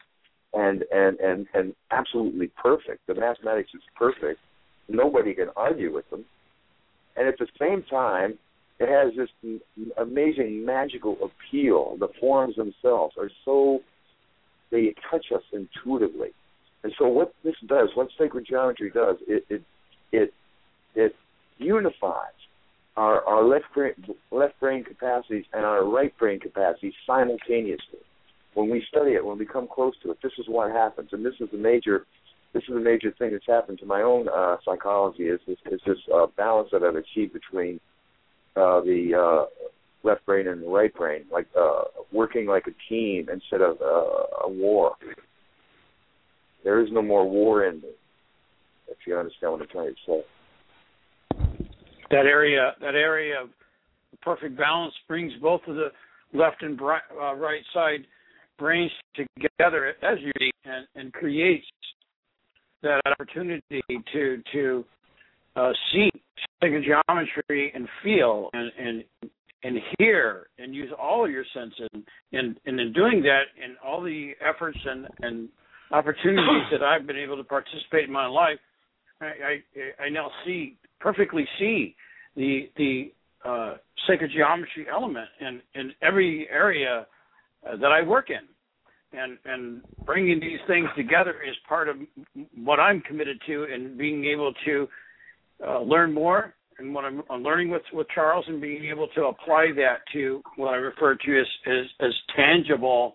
and and and and absolutely perfect. The mathematics is perfect. Nobody can argue with them. And at the same time, it has this amazing magical appeal. The forms themselves are so they touch us intuitively. And so what this does, what sacred geometry does, it it it, it unifies our, our left brain left brain capacities and our right brain capacities simultaneously. When we study it, when we come close to it, this is what happens, and this is the major this is a major thing that's happened to my own uh, psychology is this, is this uh, balance that I've achieved between uh, the uh, left brain and the right brain, like uh, working like a team instead of uh, a war. There is no more war in me. If you understand what I'm trying to say. That area, that area of perfect balance brings both of the left and uh, right side brains together as unity and, and creates that opportunity to to uh, see geometry and feel and, and and hear and use all of your senses. And and in doing that and all the efforts and and opportunities that I've been able to participate in my life, I, I, I now see perfectly see the the uh, sacred geometry element in in every area uh, that I work in, and and bringing these things together is part of what I'm committed to, and being able to uh, learn more and what I'm, I'm, learning with with Charles, and being able to apply that to what I refer to as as, as tangible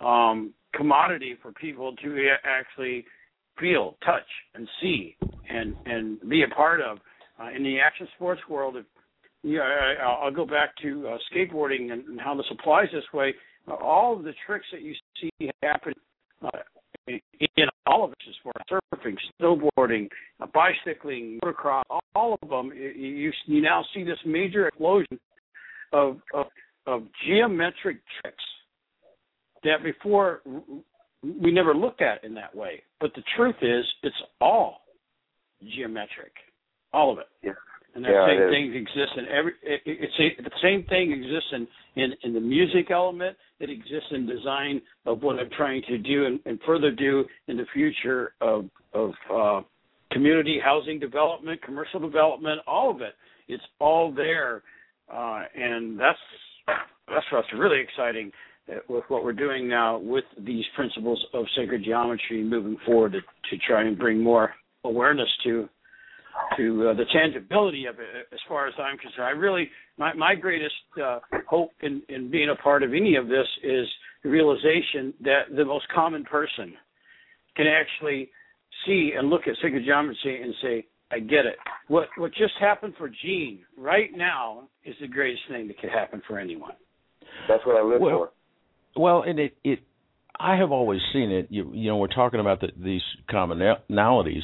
um, commodity for people to actually feel, touch, and see, and and be a part of. Uh, in the action sports world, if, you I, I'll go back to uh, skateboarding and, and how this applies this way. Uh, all of the tricks that you see happen uh, in all of this sport, surfing, snowboarding, uh, bicycling, motocross, all of them, you, you now see this major explosion of, of, of geometric tricks that before we never looked at in that way. But the truth is, it's all geometric, all of it. Yeah. And that Yeah, same thing exists in every. It, it- it's a, the same thing exists in, in in the music element. It exists in design of what I'm trying to do and, and further do in the future of of uh, community housing development, commercial development, all of it. It's all there, uh, and that's that's what's really exciting with what we're doing now with these principles of sacred geometry moving forward to, to try and bring more awareness to to uh, the tangibility of it as far as I'm concerned. I really my my greatest uh, hope in in being a part of any of this is the realization that the most common person can actually see and look at sacred geometry and say, I get it. What what just happened for Jean right now is the greatest thing that could happen for anyone. That's what I live Well, Well, and it it I have always seen it. You you know, we're talking about the, these commonalities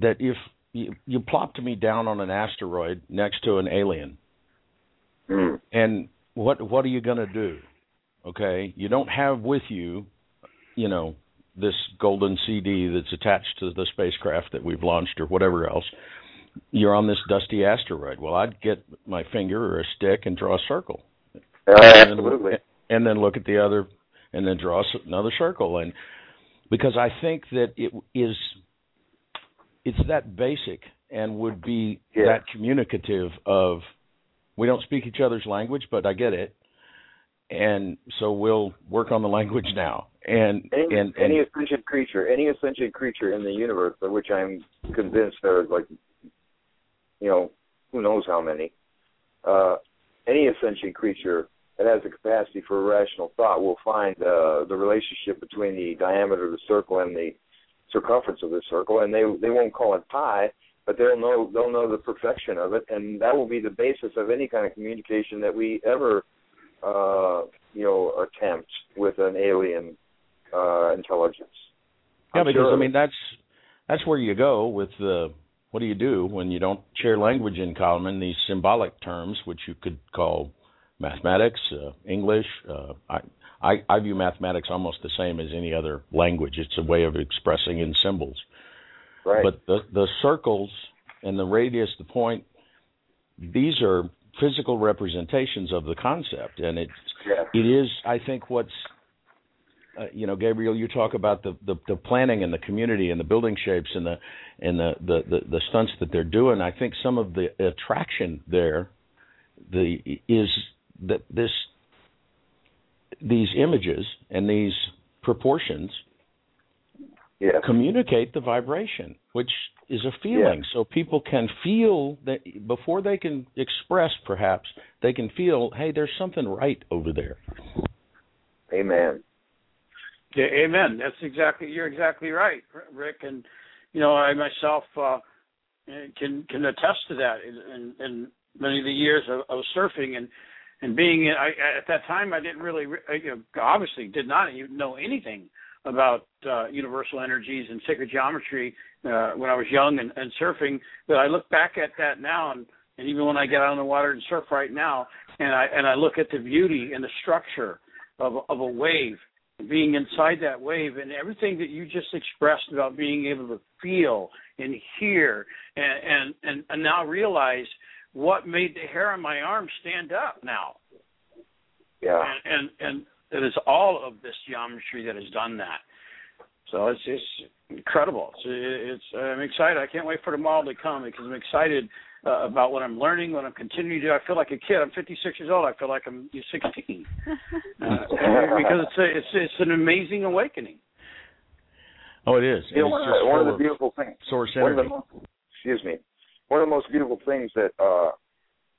that if you, you plopped me down on an asteroid next to an alien. Mm. and what what are you going to do? Okay, you don't have with you, you know, this golden CD that's attached to the spacecraft that we've launched or whatever else. You're on this dusty asteroid. Well, I'd get my finger or a stick and draw a circle Uh, absolutely. and then look at the other and then draw another circle and because I think that it is it's that basic and would be Yeah. that communicative of we don't speak each other's language but I get it and so we'll work on the language now and Any, and, and any ascension creature, any ascension creature in the universe, of which I'm convinced there is like, you know, who knows how many. Uh, any ascension creature that has the capacity for rational thought will find uh, the relationship between the diameter of the circle and the circumference of the circle, and they they won't call it pi, but they'll know they'll know the perfection of it, and that will be the basis of any kind of communication that we ever, uh, you know, attempt with an alien uh, intelligence. yeah I'm because sure I mean that's that's where you go with the what do you do when you don't share language in common these symbolic terms which you could call mathematics uh, english uh, I, I i view mathematics almost the same as any other language it's a way of expressing in symbols right. but the the circles and the radius the point these are physical representations of the concept and it's yeah. it is i think what's uh, you know gabriel you talk about the, the the planning and the community and the building shapes and the and the the the, the stunts that they're doing i think some of the attraction there the is that this these images and these proportions Yeah. communicate the vibration, which is a feeling. So people can feel that before they can express, perhaps they can feel, hey, there's something right over there. Amen. Yeah, amen. That's exactly you're exactly right, Rick. And you know, I myself uh, can can attest to that in, in, in many of the years of, of surfing and and being. I, at that time, I didn't really, you know, obviously, did not even know anything about uh, universal energies and sacred geometry uh, when I was young and, and surfing. But I look back at that now, and, and even when I get out on the water and surf right now, and I and I look at the beauty and the structure of of a wave being inside that wave and everything that you just expressed about being able to feel and hear and and and, and now realize what made the hair on my arm stand up now Yeah. and and, and it is all of this geometry that has done that so it's just incredible it's, it's i'm excited i can't wait for tomorrow to come because i'm excited uh, about what i'm learning what i'm continuing to do i feel like a kid i'm 56 years old i feel like i'm 16 uh, because it's a, it's it's an amazing awakening. Oh, it is. You know, one it's of, the, just one of the beautiful things. source One of energy. the excuse me. One of the most beautiful things that uh,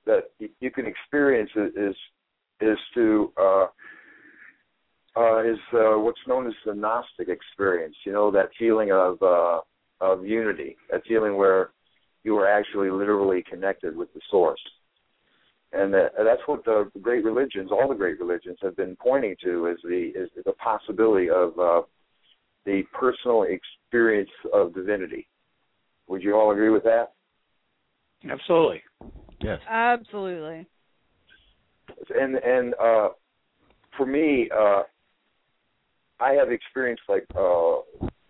that you can experience is is, is to uh, uh, is uh, what's known as the Gnostic experience. You know that feeling of uh, of unity, that feeling where you are actually literally connected with the source, and that, that's what the great religions, all the great religions, have been pointing to as the is the possibility of uh, the personal experience of divinity. Would you all agree with that? Absolutely. Yes. Absolutely. And and uh, for me, uh, I have experienced like uh,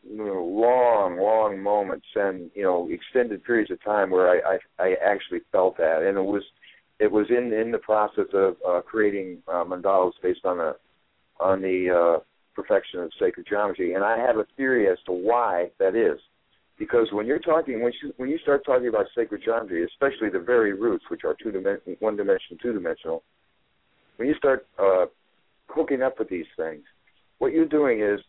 you know, long, long moments and you know extended periods of time where I, I I actually felt that, and it was it was in in the process of uh, creating uh, mandalas based on the on the uh, perfection of sacred geometry, and I have a theory as to why that is. Because when you're talking, when you when you start talking about sacred geometry, especially the very roots, which are two dimension, one dimensional, two dimensional, when you start uh, hooking up with these things, what you're doing is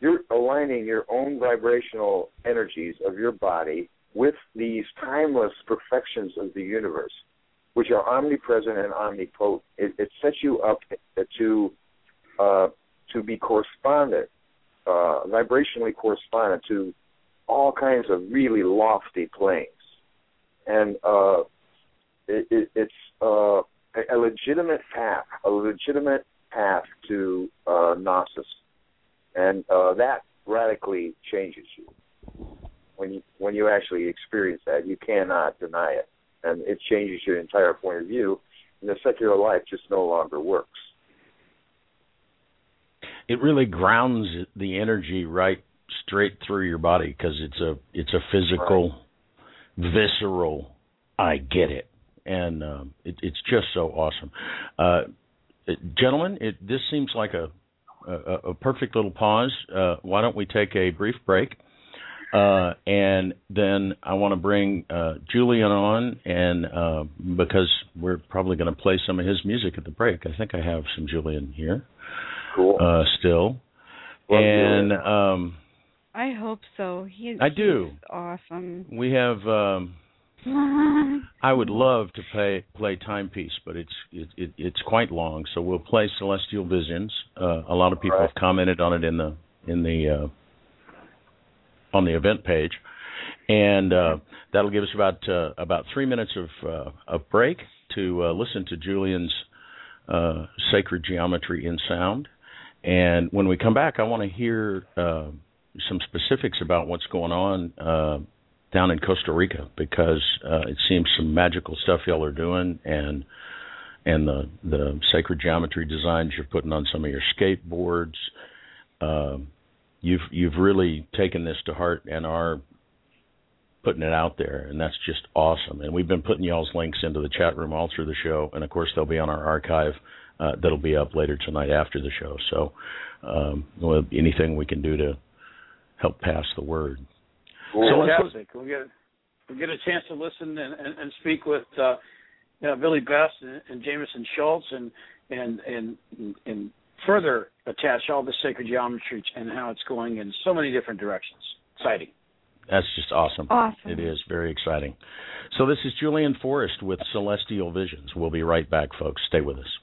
you're aligning your own vibrational energies of your body with these timeless perfections of the universe, which are omnipresent and omnipotent. It, it sets you up to uh, to be correspondent, uh, vibrationally correspondent to all kinds of really lofty planes, and uh, it, it, it's uh, a legitimate path, a legitimate path to uh, gnosis, and uh, that radically changes you when you when you actually experience that. You cannot deny it, and it changes your entire point of view, and the secular life just no longer works. It really grounds the energy right straight through your body because it's a it's a physical, right. visceral. I get it, and um, it, it's just so awesome. Uh, gentlemen, it, this seems like a, a, a perfect little pause. Uh, why don't we take a brief break? Uh, and then I want to bring uh, Julian on, and uh, because we're probably going to play some of his music at the break. I think I have some Julian here. Cool. Uh, still, Love and um, I hope so. He's I do. he's awesome. we have. Um, I would love to play play timepiece, but it's it, it, it's quite long. So we'll play Celestial Visions. Uh, a lot of people Right. have commented on it in the in the uh, on the event page, and uh, that'll give us about uh, about three minutes of uh, of break to uh, listen to Julian's uh, sacred geometry in sound. And when we come back, I want to hear uh, some specifics about what's going on uh, down in Costa Rica because uh, it seems some magical stuff y'all are doing, and and the the sacred geometry designs you're putting on some of your skateboards. Um, you've you've really taken this to heart and are putting it out there, and that's just awesome. And we've been putting y'all's links into the chat room all through the show, and of course they'll be on our archive uh, that'll be up later tonight after the show. So, um, anything we can do to help pass the word. Cool. So let's- Fantastic. We get we get a chance to listen and, and, and speak with uh, you know, Billy Best and, and Jameson Schultz and and and and further attach all the sacred geometry and how it's going in so many different directions. Exciting. That's just awesome. Awesome. It is very exciting. So this is Julian Forrest with Celestial Visions. We'll be right back, folks. Stay with us.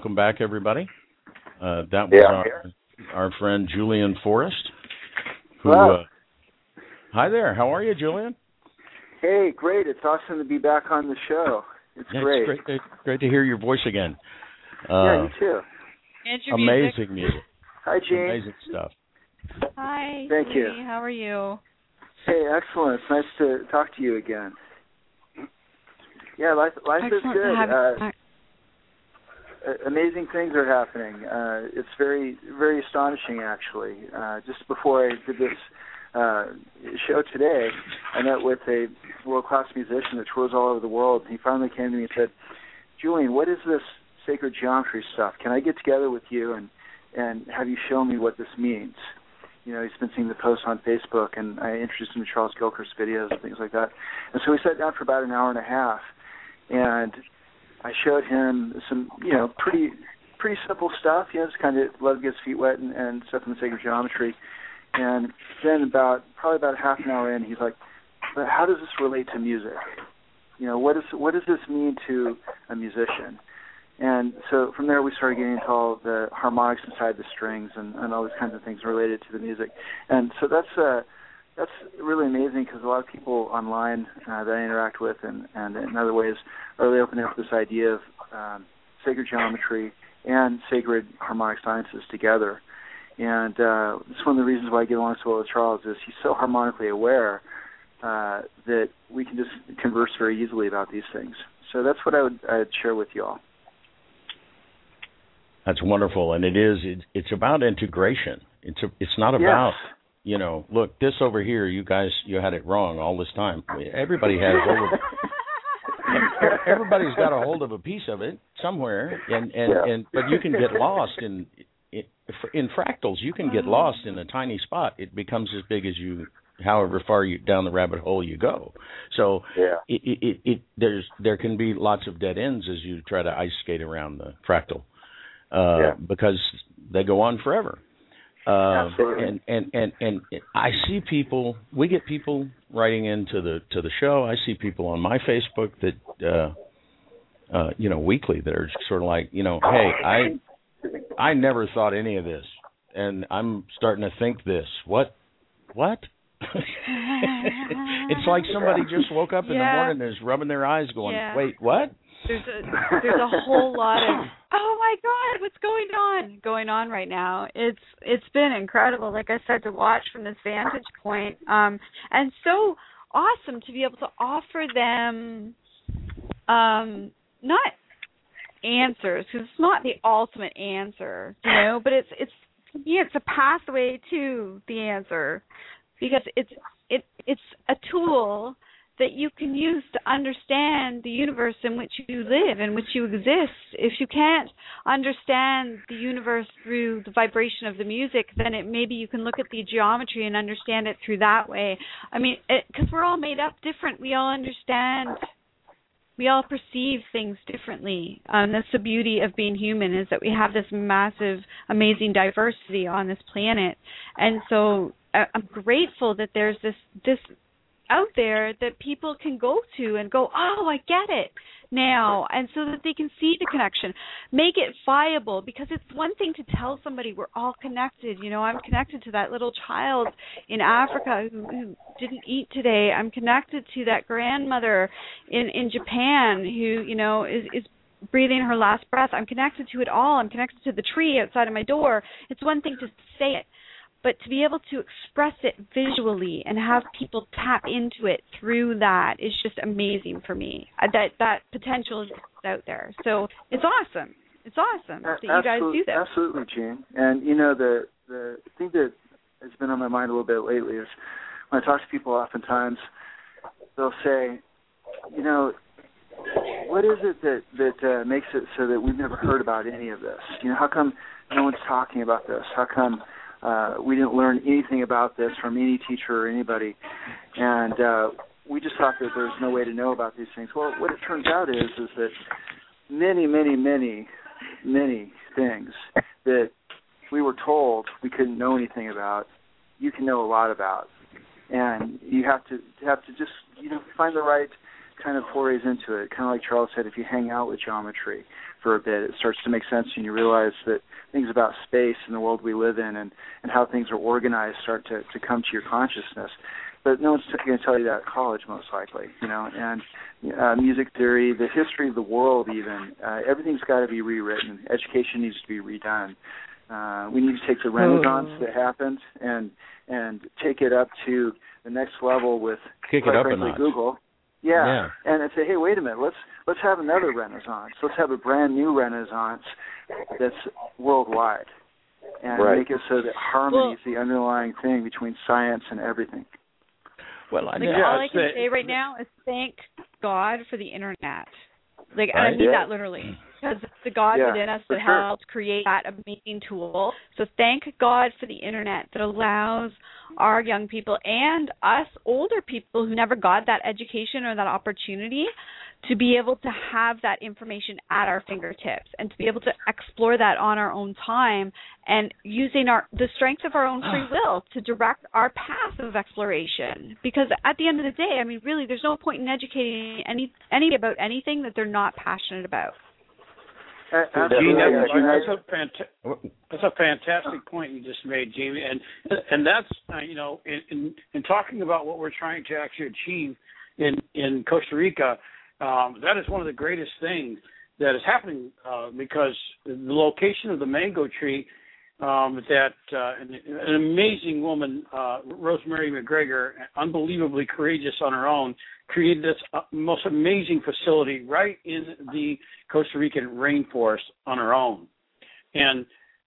Welcome back, everybody. Uh, that was Yeah, our, here. our friend Julian Forrest. Who, Hello. uh, hi there. How are you, Julian? Hey, great. It's awesome to be back on the show. It's Yeah, great. It's great, to, great to hear your voice again. Yeah, Uh, you too. And your amazing music. Hi, Jean. Amazing stuff. Hi. Thank you. How are you? Hey, excellent. It's nice to talk to you again. Yeah, life life is Excellent to good. have you Uh, back. uh, amazing things are happening. Uh, it's very very astonishing, actually. Uh, just before I did this uh, show today, I met with a world class musician that tours all over the world. He finally came to me and said, "Julian, what is this sacred geometry stuff? Can I get together with you and and have you show me what this means?" You know, he's been seeing the posts on Facebook, and I introduced him to Charles Gilchrist's videos and things like that. And so we sat down for about an hour and a half, and I showed him some, you know, pretty pretty simple stuff. You know, just kind of let him get his feet wet and, and stuff in the sacred geometry. And then about probably about half an hour in, he's like, "But how does this relate to music? You know, what is what does this mean to a musician?" And so from there, we started getting into all the harmonics inside the strings and, and all these kinds of things related to the music. And so that's uh, that's really amazing because a lot of people online uh, that I interact with and, and in other ways are really opening up this idea of um, sacred geometry and sacred harmonic sciences together. And uh, it's one of the reasons why I get along so well with Charles is he's so harmonically aware uh, that we can just converse very easily about these things. So that's what I would I'd share with you all. That's wonderful, and it is. It's, it's about integration. It's a, It's not about you know. Look, this over here, you guys, you had it wrong all this time. Everybody has over. Everybody's got a hold of a piece of it somewhere, and and Yeah. and but you can get lost in in in fractals. You can get lost in a tiny spot. It becomes as big as you, however far you down the rabbit hole you go. So Yeah. it, it, it, it there's there can be lots of dead ends as you try to ice skate around the fractal uh, Yeah. because they go on forever. Uh, Absolutely. and, and and and I see people. We get people writing into the to the show. I see people on my Facebook that uh, uh, you know weekly that are sort of like you know, hey, I I never thought any of this, and I'm starting to think this. What what? it's like somebody just woke up in the morning and is rubbing their eyes, going, Yeah. "Wait, what?" There's a there's a whole lot of oh my god, what's going on going on right now? It's it's been incredible, like I said, to watch from this vantage point, um, and so awesome to be able to offer them um, not answers because it's not the ultimate answer, you know, but it's it's yeah, it's a pathway to the answer because it's it it's a tool that you can use to understand the universe in which you live, in which you exist. If you can't understand the universe through the vibration of the music, then it maybe you can look at the geometry and understand it through that way. I mean, because we're all made up different, we all understand. We all perceive things differently. Um, that's the beauty of being human is that we have this massive, amazing diversity on this planet, and so I- I'm grateful that there's this this out there that people can go to and go, oh, I get it now, and so that they can see the connection, make it viable. Because it's one thing to tell somebody we're all connected. You know, I'm connected to that little child in Africa who, who didn't eat today. I'm connected to that grandmother in in Japan who, you know, is is breathing her last breath. I'm connected to it all. I'm connected to the tree outside of my door. It's one thing to say it, but to be able to express it visually and have people tap into it through that is just amazing for me. Uh, That that potential is out there. So it's awesome. It's awesome that you guys do this. Absolutely, Jean. And you know the the thing that has been on my mind a little bit lately is when I talk to people, oftentimes they'll say, you know, what is it that that uh, makes it so that we've never heard about any of this? You know, how come no one's talking about this? How come uh, we didn't learn anything about this from any teacher or anybody? And uh, we just thought that there's no way to know about these things. Well, what it turns out is is that many, many, many, many things that we were told we couldn't know anything about, you can know a lot about, and you have to have to just you know find the right kind of forays into it. Kind of like Charles said, if you hang out with geometry for a bit, it starts to make sense, and you realize that things about space and the world we live in, and and how things are organized, start to to come to your consciousness. But no one's going to tell you that at college, most likely, you know. And uh, music theory, the history of the world, even uh, everything's got to be rewritten. Education needs to be redone. Uh, we need to take the Renaissance oh. that happened and and take it up to the next level with Kick quite frankly. Google. Yeah. yeah. And say, hey, wait a minute, let's let's have another Renaissance. Let's have a brand new Renaissance that's worldwide, and right. make it so that harmony is the underlying thing between science and everything. Well, I like, yeah, all I can say right now is thank God for the internet. Like, right? I mean yeah. that literally because it's the God yeah, within us that sure. helps create that amazing tool. So thank God for the internet that allows our young people and us older people who never got that education or that opportunity to be able to have that information at our fingertips and to be able to explore that on our own time and using our the strength of our own free will to direct our path of exploration. Because at the end of the day i mean really there's no point in educating any any about anything that they're not passionate about. Uh, Jean, that's, that's a fanta- that's a fantastic point you just made, Jamie, and and that's uh, you know in, in in talking about what we're trying to actually achieve in in Costa Rica, um, that is one of the greatest things that is happening uh, because the location of the mango tree um, that uh, an, an amazing woman, uh, Rosemary McGregor, unbelievably courageous on her own, created this uh, most amazing facility right in the Costa Rican rainforest on her own. And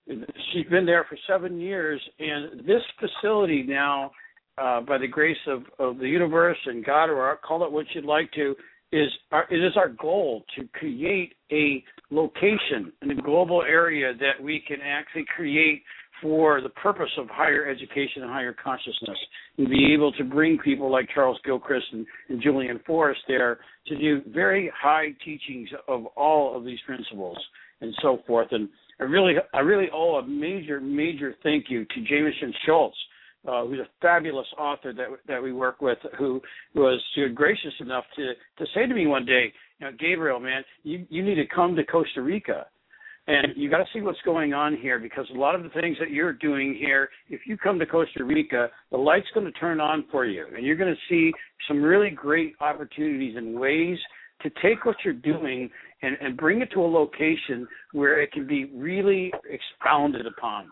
she's been there for seven years. And this facility now, uh, by the grace of, of the universe and God, or call it what you'd like to, is our, it is our goal to create a location in a global area that we can actually create for the purpose of higher education and higher consciousness and be able to bring people like Charles Gilchrist and, and Julian Forrest there to do very high teachings of all of these principles and so forth. And I really, I really owe a major, major thank you to Jameson Schultz uh, who's a fabulous author that that we work with, who was gracious enough to to say to me one day, you know, Gabriel, man, you you need to come to Costa Rica, and you got to see what's going on here because a lot of the things that you're doing here, if you come to Costa Rica, the light's going to turn on for you, and you're going to see some really great opportunities and ways to take what you're doing and, and bring it to a location where it can be really expounded upon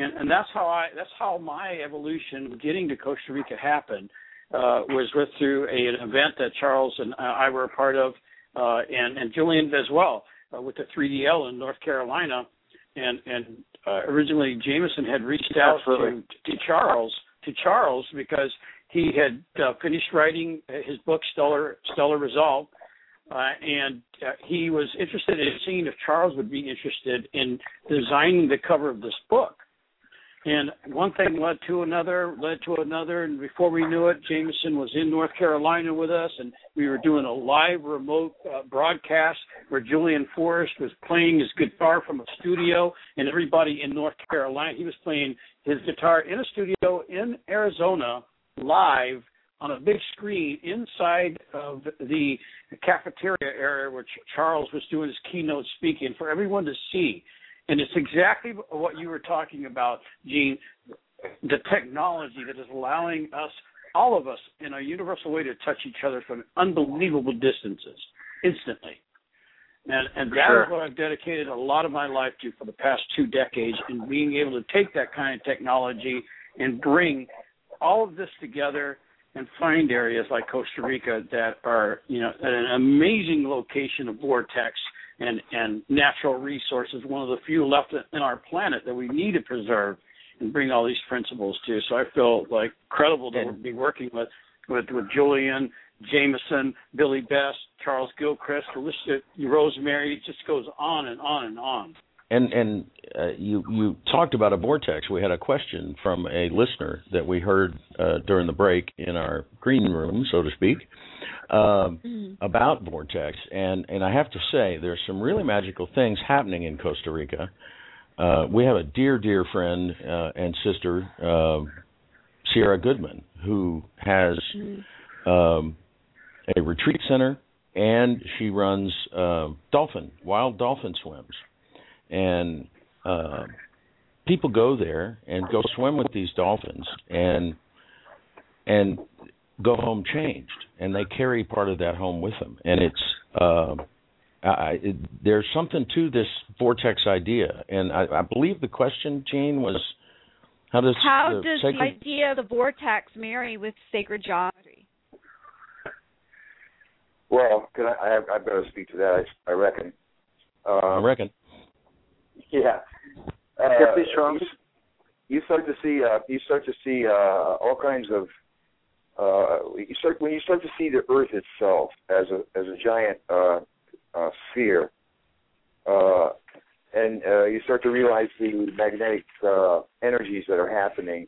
and, and that's how I that's how my evolution of getting to Costa Rica happened uh, was with through a, an event that Charles and I were a part of, uh, and and Julian as well uh, with the 3DL in North Carolina, and and uh, originally Jameson had reached out to, to Charles to Charles because he had uh, finished writing his book Stellar Stellar Resolve. Uh, and uh, he was interested in seeing if Charles would be interested in designing the cover of this book. And one thing led to another, led to another, and before we knew it, Jameson was in North Carolina with us, and we were doing a live remote uh, broadcast where Julian Forrest was playing his guitar from a studio, and everybody in North Carolina, he was playing his guitar in a studio in Arizona live on a big screen inside of the cafeteria area where Charles was doing his keynote speaking for everyone to see. And it's exactly what you were talking about, Jean, the technology that is allowing us, all of us, in a universal way to touch each other from unbelievable distances instantly. And, and that sure. is what I've dedicated a lot of my life to for the past two decades in being able to take that kind of technology and bring all of this together and find areas like Costa Rica that are, you know, an amazing location of vortex and and natural resources, one of the few left in our planet that we need to preserve and bring all these principles to. So I feel like credible to be working with with with Julian, Jameson, Billy Best, Charles Gilchrist, Alicia Rosemary. It just goes on and on and on. And and uh, you you talked about a vortex. We had a question from a listener that we heard uh, during the break in our green room, so to speak, um, mm-hmm. about vortex. And and I have to say, there's some really magical things happening in Costa Rica. Uh, we have a dear dear friend uh, and sister, uh, Sierra Goodman, who has. Mm-hmm. Um, a retreat center, and she runs uh, dolphin wild dolphin swims, and uh, people go there and go swim with these dolphins and and go home changed, and they carry part of that home with them, and it's. Uh, I, it, there's something to this vortex idea, and I, I believe the question, Jean, was how does how the does sacred... the idea of the vortex marry with sacred geometry? Well, can I, I, I better speak to that. I, I reckon. Um, I reckon. Yeah. Uh, please, You, you start to see. Uh, you start to see uh, all kinds of. Uh, you start when you start to see the Earth itself as a as a giant uh, uh, sphere, uh, and uh, you start to realize the magnetic uh, energies that are happening,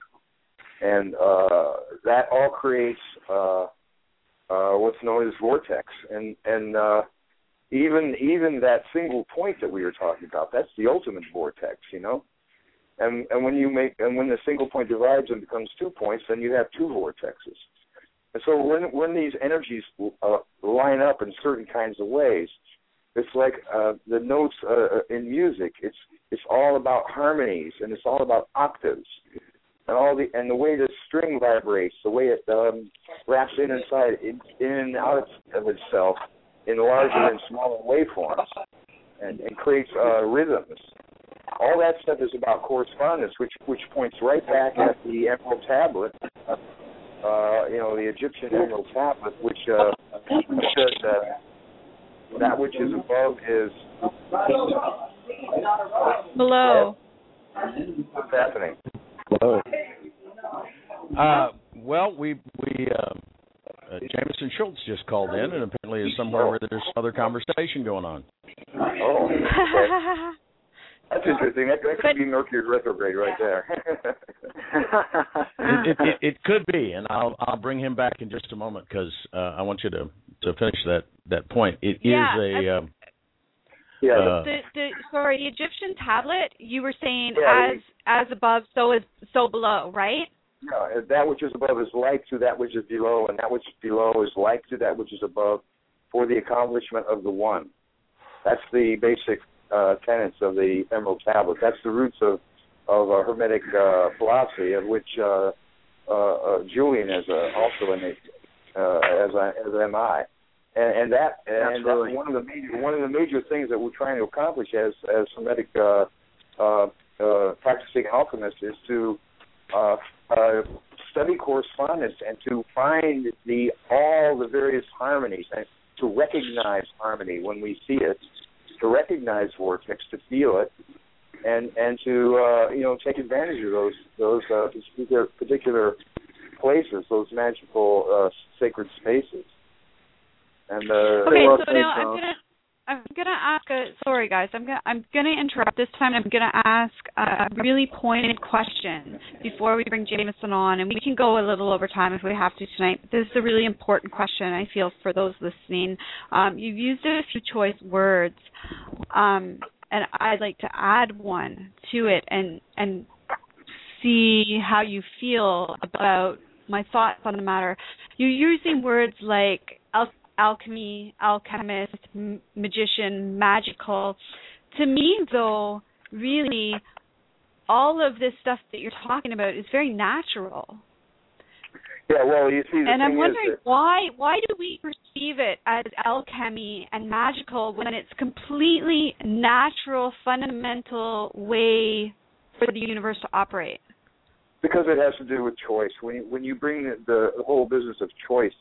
and uh, that all creates uh, uh, what's known as vortex, and and uh, even even that single point that we were talking about, that's the ultimate vortex, you know. And and when you make and when the single point divides and becomes two points, then you have two vortexes. And so when when these energies uh, line up in certain kinds of ways, it's like uh, the notes uh, in music. It's it's all about harmonies and it's all about octaves and all the and the way the string vibrates, the way it um, wraps in inside in, in and out of itself in larger and smaller waveforms and, and creates uh, rhythms. All that stuff is about correspondence, which which points right back at the Emerald Tablet. Uh, you know, the Egyptian Emerald Tablet, which uh, says uh, that which is above is Below. what's happening. Hello. Uh, well, we we uh, uh, Jameson Schultz just called in, and apparently is somewhere where there's other conversation going on. Oh, okay. that's interesting. That, that could be Mercury retrograde right there. It, it, it, it could be, and I'll I'll bring him back in just a moment because uh, I want you to to finish that that point. It is Yeah, a um, yeah, uh, the, the sorry, the Egyptian tablet. You were saying Yeah, as as above, so is so below, right? Yeah, that which is above is like to that which is below, and that which is below is like to that which is above, for the accomplishment of the one. That's the basic uh, tenets of the Emerald Tablet. That's the roots of of uh, Hermetic uh, philosophy, of which uh, uh, uh, Julian is uh, also uh, as I, as am I. And, and that and Absolutely. that's one of the major one of the major things that we're trying to accomplish as as Hermetic uh, uh, uh, practicing alchemists is to uh, study correspondence and to find the all the various harmonies and to recognize harmony when we see it, to recognize vortex, to feel it, and and to uh, you know take advantage of those those uh, particular, particular places, those magical uh, sacred spaces. And uh, Okay, so now I'm gonna I'm gonna ask a sorry guys, I'm gonna I'm gonna interrupt this time. I'm gonna ask a really pointed question before we bring Jameson on, and we can go a little over time if we have to tonight. But this is a really important question I feel for those listening. Um, you've used a few choice words, um, and I'd like to add one to it and and see how you feel about my thoughts on the matter. You're using words like alchemy, alchemist, m- magician, magical. To me, though, really, all of this stuff that you're talking about is very natural. yeah, well, you see, And I'm wondering is why why do we perceive it as alchemy and magical when it's completely natural, fundamental way for the universe to operate? because it has to do with choice. When you, when you bring the, the whole business of choice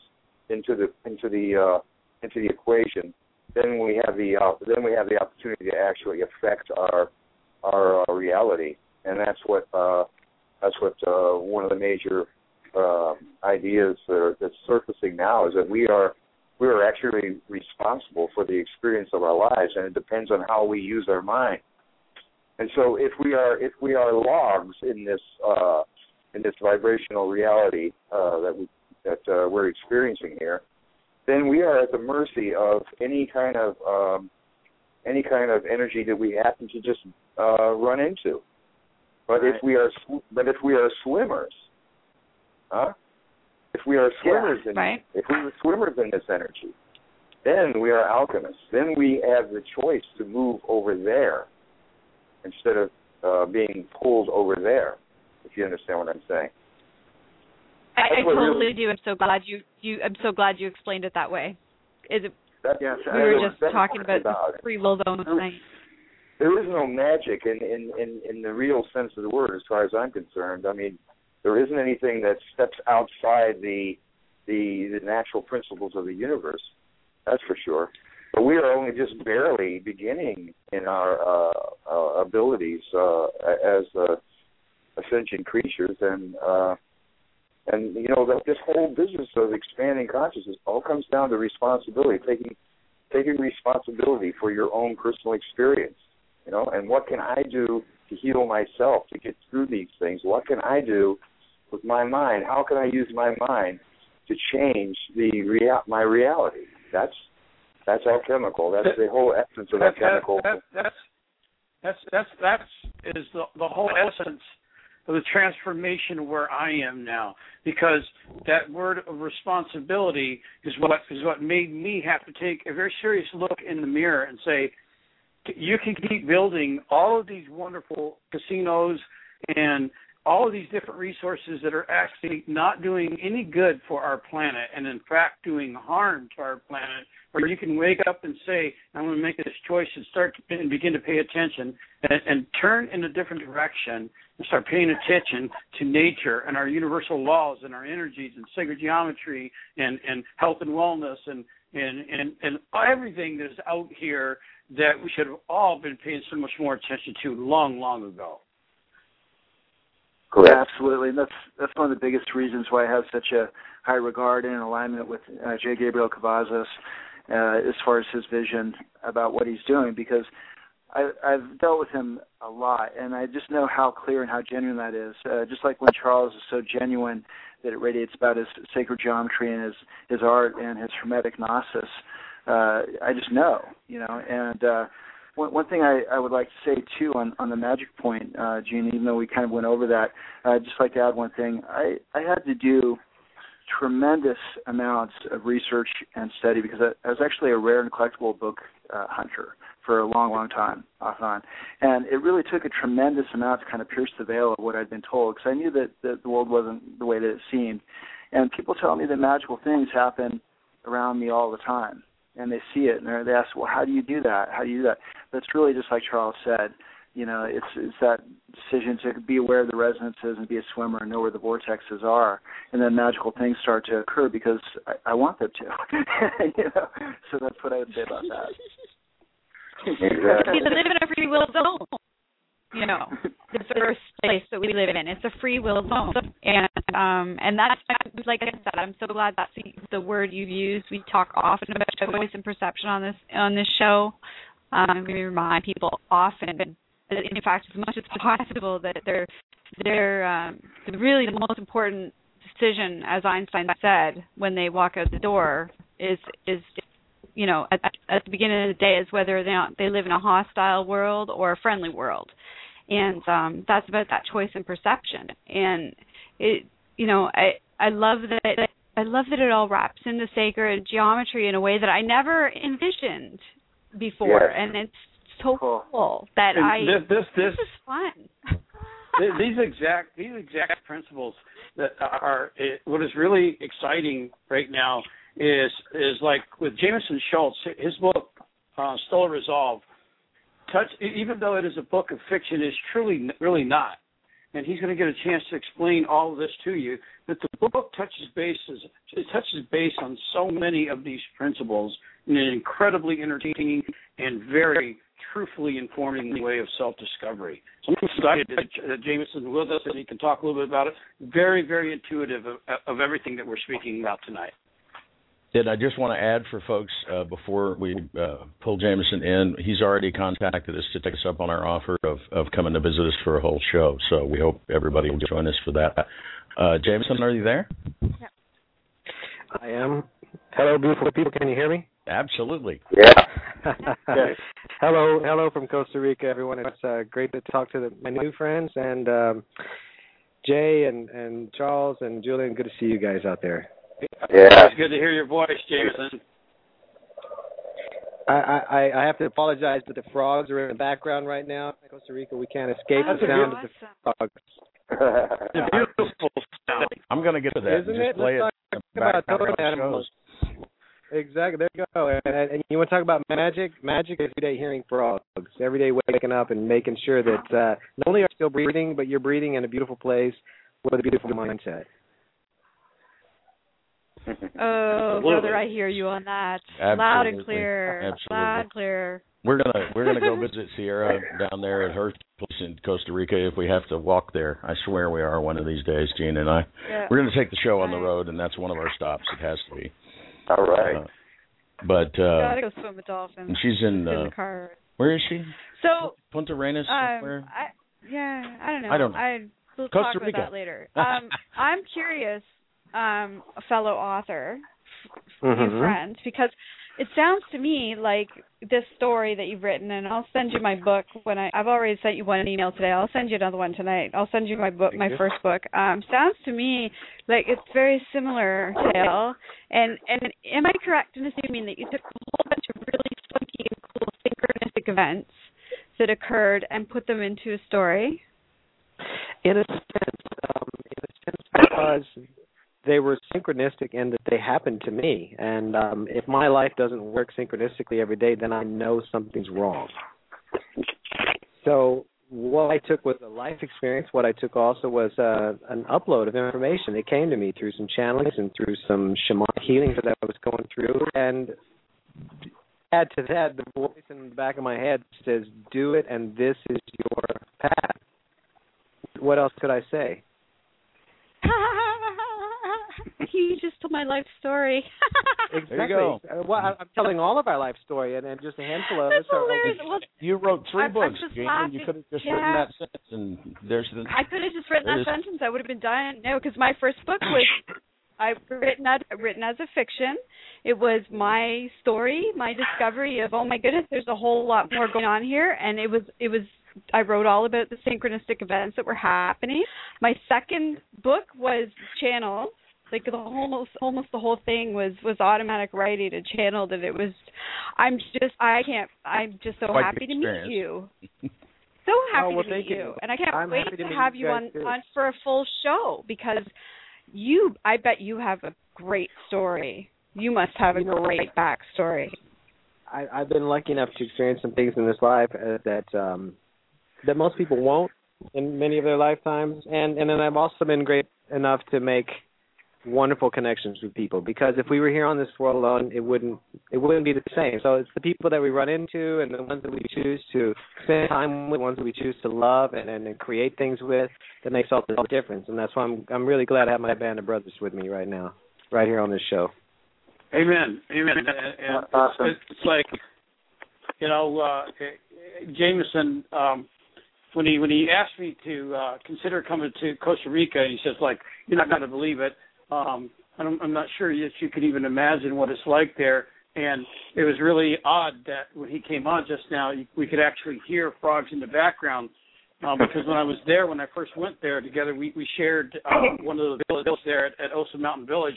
into the into the uh, into the equation, then we have the uh, then we have the opportunity to actually affect our our uh, reality, and that's what uh, that's what uh, one of the major uh, ideas that are, that's surfacing now is that we are we are actually responsible for the experience of our lives, and it depends on how we use our mind. And so, if we are if we are logs in this uh, in this vibrational reality uh, that we that uh, we're experiencing here, then we are at the mercy of any kind of um, any kind of energy that we happen to just uh, run into. But if we are but if we are swimmers, huh? If If we are swimmers yeah, in right. if we were swimmers in this energy, then we are alchemists. Then we have the choice to move over there instead of uh, being pulled over there. If you understand what I'm saying. I, I totally do. I'm so glad you you. I'm so glad you explained it that way. Is it? That's, Yes, We were just talking about, the free will zone tonight. there is no magic in, in, in, in the real sense of the word as far as I'm concerned. I mean, there isn't anything that steps outside the the, the natural principles of the universe. That's for sure. But we are only just barely beginning in our uh, uh, abilities uh, as uh, ascension creatures, and uh, and you know that this whole business of expanding consciousness all comes down to responsibility, taking taking responsibility for your own personal experience you know? And what can i do to heal myself to get through these things? What can i do with my mind? How can i use my mind to change the rea- my reality? That's that's alchemical. That's the whole essence of That- that- alchemical that- that's that's that's that's is the the whole essence of the transformation where I am now. Because that word of responsibility is what is what made me have to take a very serious look in the mirror and say, you can keep building all of these wonderful casinos and all of these different resources that are actually not doing any good for our planet and in fact doing harm to our planet or you can wake up and say i'm going to make this choice and start to, and begin to pay attention and, and turn in a different direction and start paying attention to nature and our universal laws and our energies and sacred geometry and and health and wellness and and and, and everything that is out here that we should have all been paying so much more attention to long long ago correct Absolutely, and that's that's one of the biggest reasons why I have such a high regard and alignment with uh, J. Gabriel Cavazos uh, as far as his vision about what he's doing. Because I, I've dealt with him a lot, and I just know how clear and how genuine that is. Uh, just like when Charles is so genuine that it radiates about his sacred geometry and his his art and his hermetic gnosis. Uh, I just know, you know, and. uh one, one thing I, I would like to say too on, on the magic point, uh, Jean, even though we kind of went over that, I'd just like to add one thing. I, I had to do tremendous amounts of research and study because I, I was actually a rare and collectible book uh, hunter for a long, long time, off and on. And it really took a tremendous amount to kind of pierce the veil of what I'd been told because I knew that, that the world wasn't the way that it seemed. And people tell me that magical things happen around me all the time and they see it and they ask, well, how do you do that? How do you do that? That's really just like Charles said. You know, it's it's that decision to be aware of the resonances and be a swimmer and know where the vortexes are, and then magical things start to occur because I, I want them to. you know, so that's what I would say about that. exactly We live in a free will zone. You know, the first place that we live in. It's a free will zone, and um, and that's like I said. I'm so glad that's the, the word you've used. We talk often about choice and perception on this on this show. Um, we remind people often, that in fact, as much as possible, that they're they're um, really the most important decision, as Einstein said, when they walk out the door, is is you know at, at the beginning of the day is whether they not, they live in a hostile world or a friendly world, and um, that's about that choice and perception. And it you know I I love that I love that it all wraps into sacred geometry in a way that I never envisioned before, Yes. and it's so Cool. cool that And I this this this this is fun. These exact these exact principles that are it, what is really exciting right now is is like with Jameson Schultz, his book uh, Stellar Resolve. Touch even though it is a book of fiction, is truly really not, and he's going to get a chance to explain all of this to you. That the book touches bases it touches base on so many of these principles in an incredibly entertaining and very truthfully informing the way of self-discovery. So I'm excited that, that Jameson's with us and he can talk a little bit about it. Very, very intuitive of, of everything that we're speaking about tonight. Did I just want to add for folks uh, before we uh, pull Jameson in? He's already contacted us to take us up on our offer of, of coming to visit us for a whole show. So we hope everybody will join us for that. Uh, Jameson, are you there? I am. Hello, beautiful people. Can you hear me? Absolutely. yeah hello, hello from Costa Rica, everyone. It's uh, great to talk to the, my new friends, and um, Jay and and Charles and Julian. Good to see you guys out there. Yeah. It's good to hear your voice, Jameson. I, I I have to apologize, but the frogs are in the background right now. In Costa Rica, we can't escape That's the sound of the frogs. It's a beautiful sound. I'm going to get to that. Isn't Just it? play Let's it talk about background totem of animals. Shows. Exactly. There you go. And, and, and you want to talk about magic? Magic is every day hearing frogs. Every day waking up and making sure that uh, not only are you still breathing, but you're breathing in a beautiful place with a beautiful mindset. Oh, brother, I hear you on that. Loud and clear. Absolutely. Loud and clear. We're gonna we're gonna go visit Sierra down there at her place in Costa Rica if we have to walk there. I swear we are one of these days, Jean and I. Yeah. We're gonna take the show on the road, and that's one of our stops. It has to be. All right. Uh, but uh, Gotta go swim with dolphins. and she's in in uh, the car. where is she? So, Punta Arenas um, somewhere. I yeah, I don't know. I don't know. I we'll Costa talk about that later. Um, I'm curious, um, a fellow author, Mhm. friend, because it sounds to me like this story that you've written, and I'll send you my book when I. I've already sent you one email today. I'll send you another one tonight. I'll send you my book, my first book. Um, sounds to me like it's very similar tale. And and am I correct in assuming that you took a whole bunch of really funky and cool synchronistic events that occurred and put them into a story? In a sense, um, in a sense, because they were synchronistic in that they happened to me, and um, if my life doesn't work synchronistically every day, then I know something's wrong. So what I took was a life experience. What I took also was uh, an upload of information. It came to me through some channelings and through some shamanic healings that I was going through, and add to that, the voice in the back of my head says, "Do it, and this is your path." What else could I say? you just told my life story. Exactly. There you go. Uh, Well, I- I'm telling all of our life story, and, and just a handful of That's us are. hilarious. Well, You wrote 3 I'm- I'm books, just laughing. You could have just Yeah. written that sentence, and there's the. I could have just written that sentence. I would have been dying. No, because my first book was I've written as written as a fiction. It was my story, my discovery of oh my goodness, there's a whole lot more going on here, and it was it was I wrote all about the synchronistic events that were happening. My second book was channeled. Like the almost almost the whole thing was was automatic writing and channeled, and it was. I'm just I can't. I'm just so Quite happy to meet you. So happy Oh, well, to meet you. you, and I can't I'm wait to to have you you on too. on for a full show because you. I bet you have a great story. You must have a great backstory. I, I've been lucky enough to experience some things in this life uh, that um, that most people won't in many of their lifetimes, and and then I've also been great enough to make wonderful connections with people because if we were here on this world alone it wouldn't it wouldn't be the same so it's the people that we run into and the ones that we choose to spend time with the ones that we choose to love and and, and create things with that makes all the difference and that's why i'm i'm really glad to have my band of brothers with me right now right here on this show Amen. Amen. And, and Awesome. it's, it's like, you know, uh, Jameson, um, when he when he asked me to uh, consider coming to Costa Rica, he says like, you're not going to believe it. Um, I'm, not sure that you could even imagine what it's like there. And it was really odd that when he came on just now, we could actually hear frogs in the background. Um, because when I was there, when I first went there together, we, we shared uh, one of the villages there at, at Osa Mountain Village,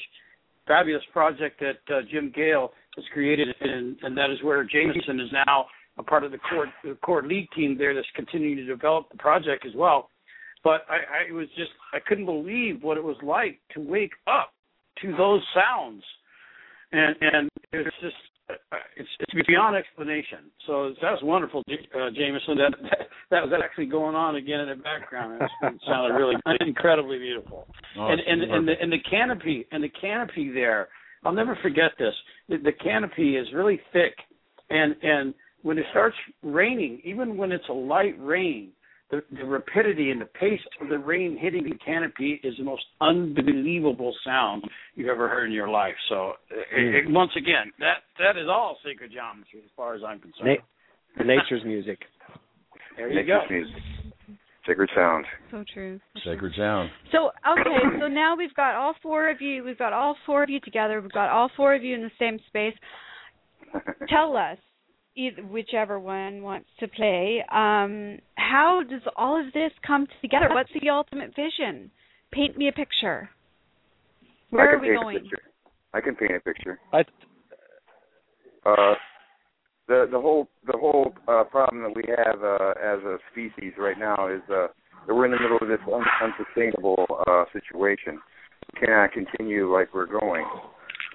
fabulous project that uh, Jim Gale has created, and, and that is where Jameson is now a part of the core the core lead team there that's continuing to develop the project as well. But I, I was just I couldn't believe what it was like to wake up to those sounds, and and it's just uh, it's it's beyond explanation. So that was wonderful, J- uh, Jameson. That, that that was actually going on again in the background. It, it sounded really incredibly beautiful Oh, and and and the, and the canopy and the canopy there. I'll never forget this. The, the canopy is really thick, and and when it starts raining, even when it's a light rain, the, the rapidity and the pace of the rain hitting the canopy is the most unbelievable sound you've ever heard in your life. So, it, it, once again, that that is all sacred geometry as far as I'm concerned. Na- nature's music there you go. Music. Sacred sound. So true. Sacred sound. So okay, so now we've got all four of you. We've got all four of you together. We've got all four of you in the same space. Tell us, either, whichever one wants to play. Um, how does all of this come together? What's the ultimate vision? Paint me a picture. Where I can are we paint going? A picture. I can paint a picture. I, Uh, the the whole the whole uh, problem that we have uh, as a species right now is uh, that we're in the middle of this un- unsustainable uh, situation. We cannot continue like we're going.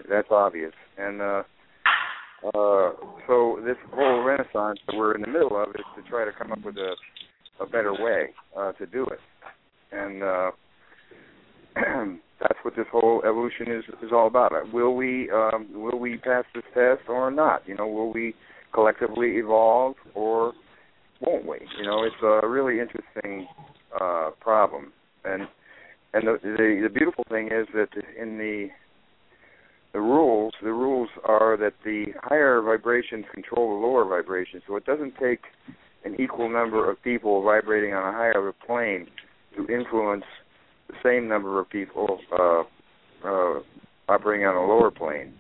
That's obvious. And uh, uh, so this whole renaissance that we're in the middle of is to try to come up with a a better way uh, to do it. And uh, that's what this whole evolution is is all about. Will we um, will we pass this test or not? You know, will we collectively evolve or won't we? You know, it's a really interesting uh, problem. And and the, the the beautiful thing is that in the the rules, the rules are that the higher vibrations control the lower vibrations. So it doesn't take an equal number of people vibrating on a higher plane to influence the same number of people uh, uh, operating on a lower plane.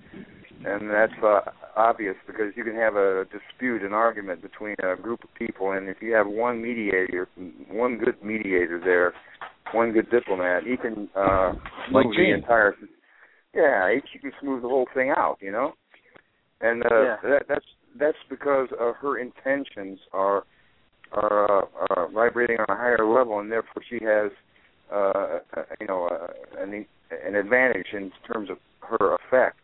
And that's uh, obvious because you can have a dispute, an argument between a group of people, and if you have one mediator, one good mediator there, one good diplomat, he can uh, Like move the entire. Yeah, he he can smooth the whole thing out, you know. And uh, Yeah. that, that's that's because uh, her intentions are are uh, uh, vibrating on a higher level, and therefore she has uh, uh, you know uh, an an advantage in terms of her effect,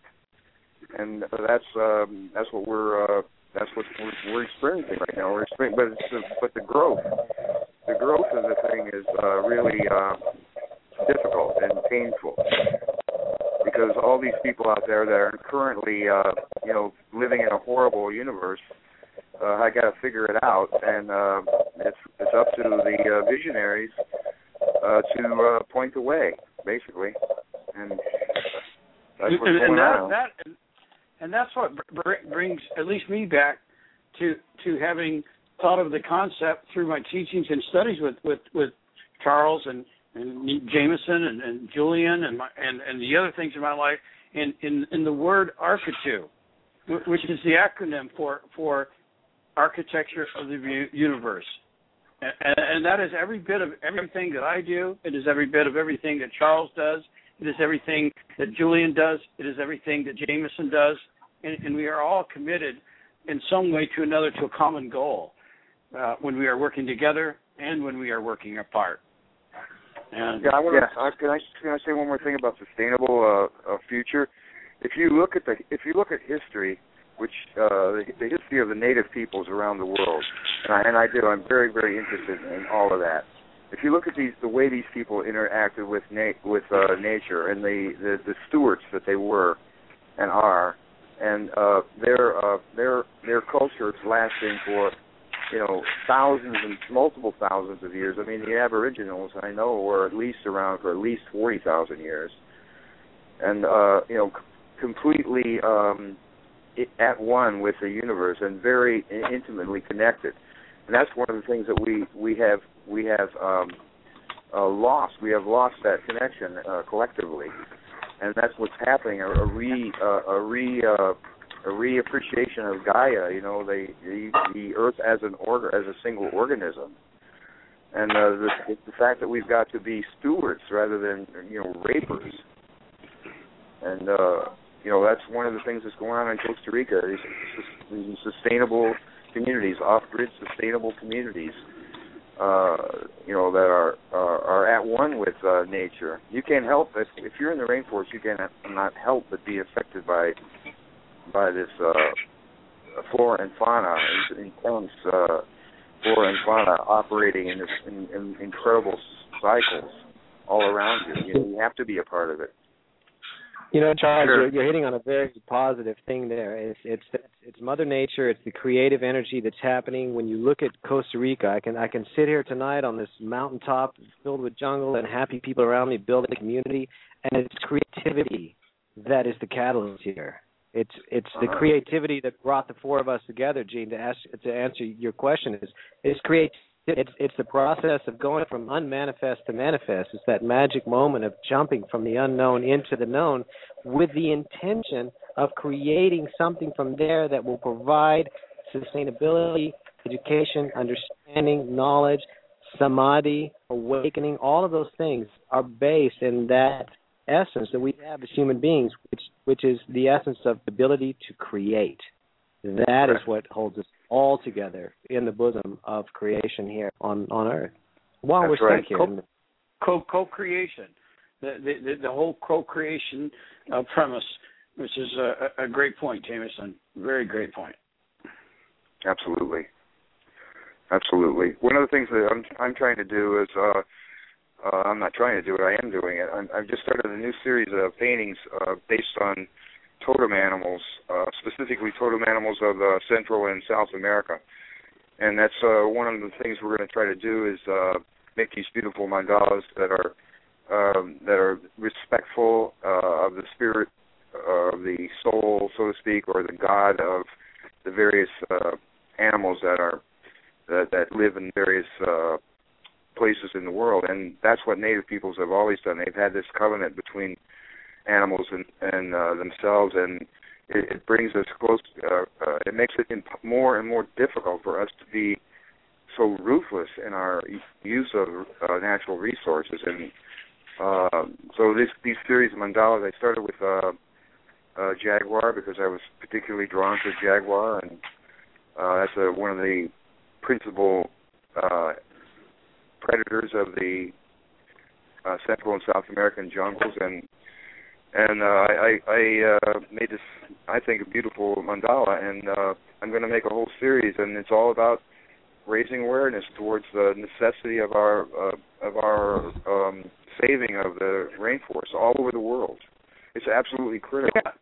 and uh, that's um, that's what we're uh, that's what we're, we're experiencing right now. We're experiencing, but it's the, but the growth, the growth of the thing is uh, really uh, difficult and painful because all these people out there that are currently uh, you know living in a horrible universe. Uh, I got to figure it out, and uh, it's it's up to the uh, visionaries uh, to uh, point the way, basically, and that's what's and, going and that, on. that and, and that's what br- brings at least me back to to having thought of the concept through my teachings and studies with with with Charles and and Jameson and, and Julian and my and and the other things in my life in in in the word architu, which is the acronym for for architecture of the universe. And, and that is every bit of everything that I do. It is every bit of everything that Charles does. It is everything that Julian does. It is everything that Jameson does. And, and we are all committed in some way to another to a common goal uh, when we are working together and when we are working apart. And Yeah, I want Yeah. to. Uh, can I can I say one more thing about sustainable uh, uh, future? If you look at the if you look at history, which uh, the, the history of the native peoples around the world, and I, and I do, I'm very very interested in all of that. If you look at these the way these people interacted with na- with uh, nature and the, the the stewards that they were and are, and uh, their uh, their their cultures lasting for you know, thousands and multiple thousands of years. I mean, the Aboriginals I know were at least around for at least forty thousand years, and uh, you know, completely um, at one with the universe and very intimately connected. And that's one of the things that we we have we have um, uh, lost. We have lost that connection uh, collectively, and that's what's happening. A, a re uh, a re uh, a reappreciation of Gaia, you know, the the, the Earth as an order, as a single organism, and uh, the the fact that we've got to be stewards rather than you know rapers, and uh, you know that's one of the things that's going on in Costa Rica. These, sustainable communities, off-grid sustainable communities, uh, you know, that are are, are at one with uh, nature. You can't help if if you're in the rainforest, you cannot not help but be affected by by this uh, flora and fauna, intense uh, flora and fauna operating in this in, in incredible cycles all around you. You, know, you have to be a part of it. You know, Charles, Sure. you're, you're hitting on a very positive thing there. It's it's it's Mother Nature. It's the creative energy that's happening when you look at Costa Rica. I can I can sit here tonight on this mountaintop filled with jungle and happy people around me building a community, and it's creativity that is the catalyst here. It's it's the Uh-huh. creativity that brought the four of us together, Jean. To ask to answer your question is is create. It's it's the process of going from unmanifest to manifest. It's that magic moment of jumping from the unknown into the known, with the intention of creating something from there that will provide sustainability, education, understanding, knowledge, samadhi, awakening, all of those things are based in that essence that we have as human beings, which which is the essence of the ability to create. That is what holds us all together in the bosom of creation here on on Earth. While That's we're right. stuck here, Co- co co-creation, the the, the whole co-creation uh, premise, which is a, a great point, Jameson. Very great point. Absolutely. Absolutely. One of the things that I'm I'm trying to do is uh, uh I'm not trying to do it. I am doing it. I'm, I've just started a new series of paintings uh, based on totem animals, uh, specifically totem animals of uh, Central and South America. And that's uh, one of the things we're going to try to do is uh, make these beautiful mandalas that are um, that are respectful uh, of the spirit of the soul, so to speak, or the god of the various uh, animals that are that, that live in various uh, places in the world, and that's what Native peoples have always done. They've had this covenant between animals and, and uh, themselves, and it, it brings us close. Uh, uh, it makes it imp- more and more difficult for us to be so ruthless in our use of uh, natural resources. And uh, so this these series of mandalas, I started with uh, uh, jaguar because I was particularly drawn to jaguar, and uh, that's a, one of the principal uh, predators of the uh, Central and South American jungles, and and uh, I I uh, made this I think a beautiful mandala, and uh, I'm going to make a whole series, and it's all about raising awareness towards the necessity of our uh, of our um, saving of the rainforest all over the world. It's absolutely critical. Yeah.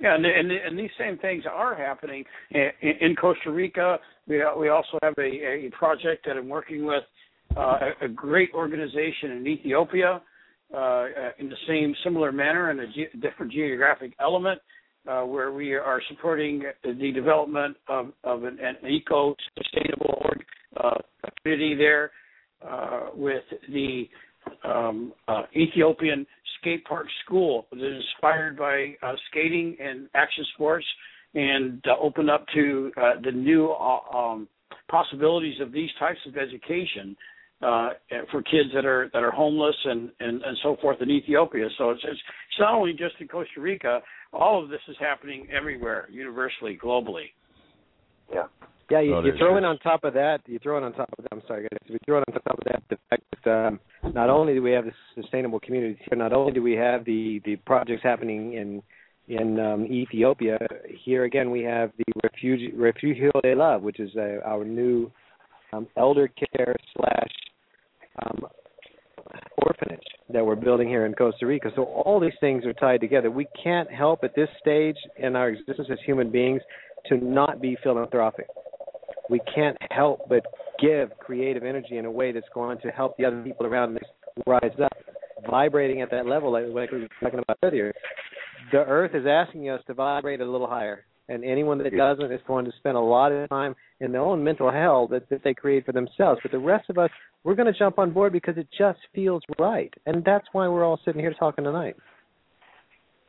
Yeah, and, and and these same things are happening in, in Costa Rica. We we also have a, a project that I'm working with uh, a, great organization in Ethiopia uh, in the same similar manner in a ge- different geographic element, uh, where we are supporting the development of, of an, an eco sustainable uh, community there uh, with the um, uh, Ethiopian skate park school that is inspired by uh, skating and action sports and uh, open up to uh, the new uh, um, possibilities of these types of education uh, for kids that are that are homeless and, and, and so forth in Ethiopia. So it's, it's it's not only just in Costa Rica. All of this is happening everywhere, universally, globally. Yeah. Yeah, you, Oh, you throw in on top of that. You throw in on top of that. I'm sorry, guys. You throw in on top of that the fact that um, not only do we have the sustainable communities here, not only do we have the the projects happening in in um, Ethiopia. Here again, we have the Refugi- Refugio de Love, which is uh, our new um, elder care slash um, orphanage that we're building here in Costa Rica. So all these things are tied together. We can't help at this stage in our existence as human beings to not be philanthropic. We can't help but give creative energy in a way that's going to help the other people around us rise up, vibrating at that level, like, like we were talking about earlier. The earth is asking us to vibrate a little higher, and anyone that doesn't is going to spend a lot of time in their own mental hell that, that they create for themselves. But the rest of us, we're going to jump on board because it just feels right, and that's why we're all sitting here talking tonight.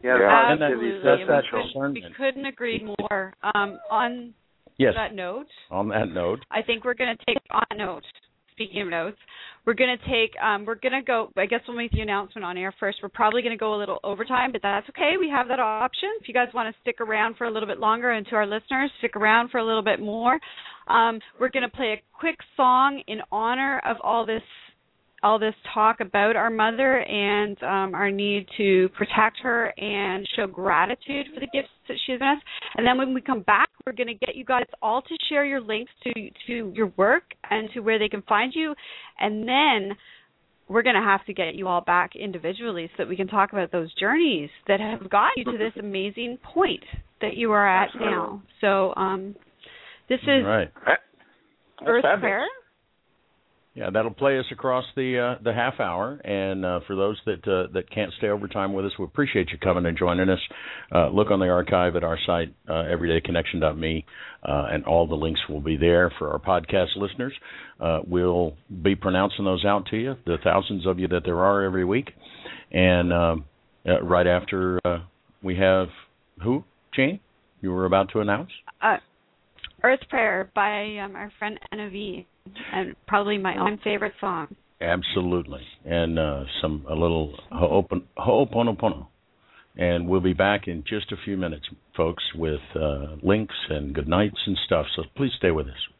Yeah, Yeah. the And that's Absolutely. we, couldn't, we couldn't agree more. Um, on Yes. that note, On that note, I think we're going to take on note. Speaking of notes, we're going to take. Um, we're going to go. I guess we'll make the announcement on air first. We're probably going to go a little overtime, but that's okay. We have that option. If you guys want to stick around for a little bit longer, and to our listeners, stick around for a little bit more. Um, we're going to play a quick song in honor of all this all this talk about our mother and um, our need to protect her and show gratitude for the gifts that she's given us. And then when we come back, we're going to get you guys all to share your links to to your work and to where they can find you. And then we're going to have to get you all back individually so that we can talk about those journeys that have got you to this amazing point that you are at now. So um, this is right. That's Earth fabulous. Prayer. Yeah, that'll play us across the uh, the half hour. And uh, for those that uh, that can't stay over time with us, we appreciate you coming and joining us. Uh, look on the archive at our site, uh, everydayconnection.me, uh, and all the links will be there for our podcast listeners. We'll be pronouncing those out to you, the thousands of you that there are every week. And right after we have who, Jane? You were about to announce. Uh, Earth Prayer by um, our friend Anna and probably my own favorite song. Absolutely, and uh, some a little ho'oponopono. And we'll be back in just a few minutes, folks, with uh, links and good nights and stuff. So please stay with us.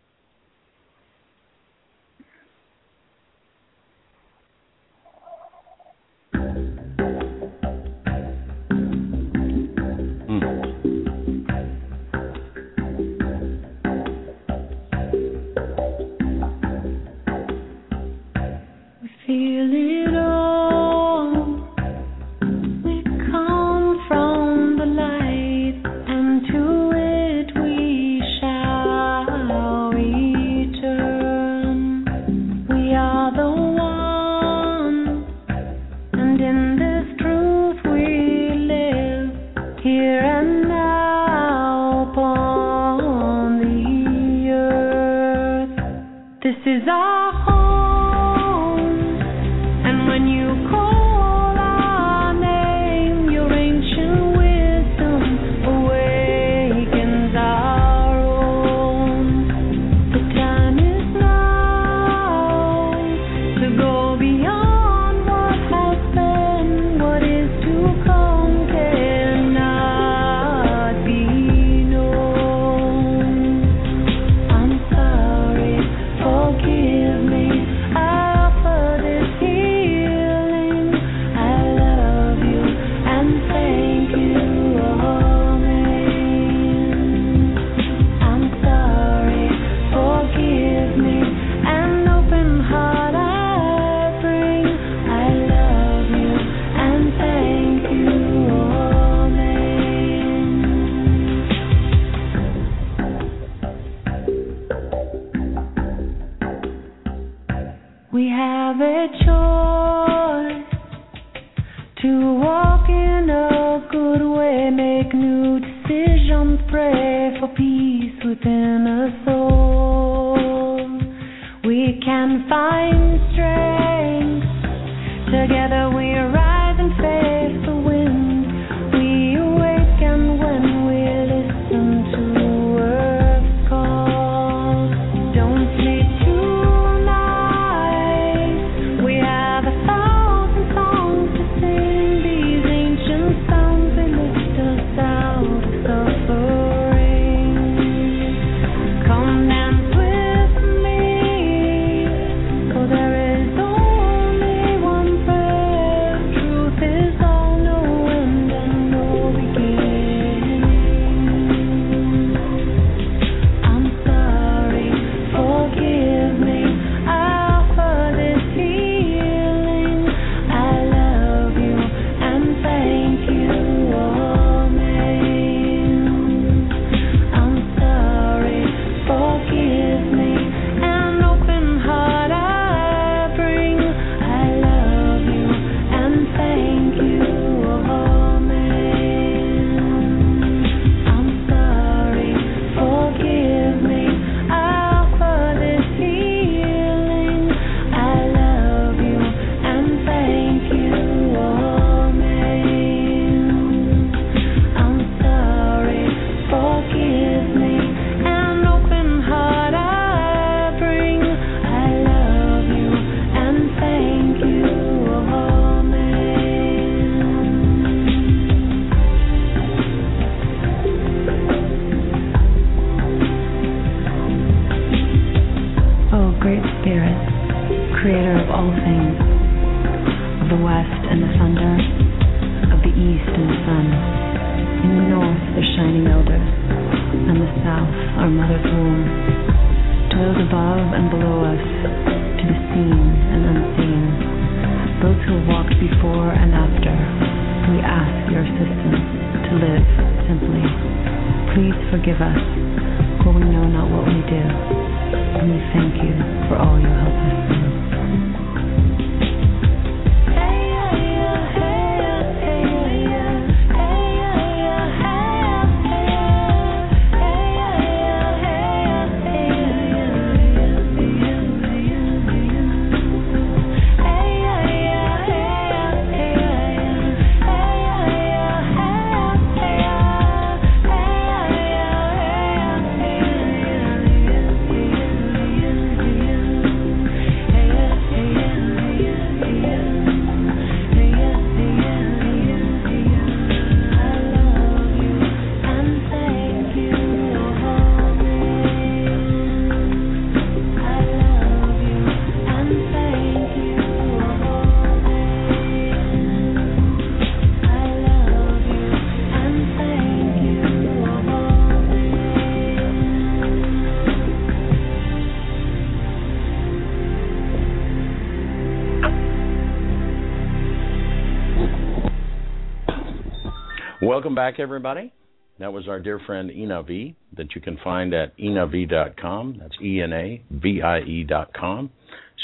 Welcome back, everybody. That was our dear friend Ena Vie that you can find at enavie.com. That's E N A V I E.com.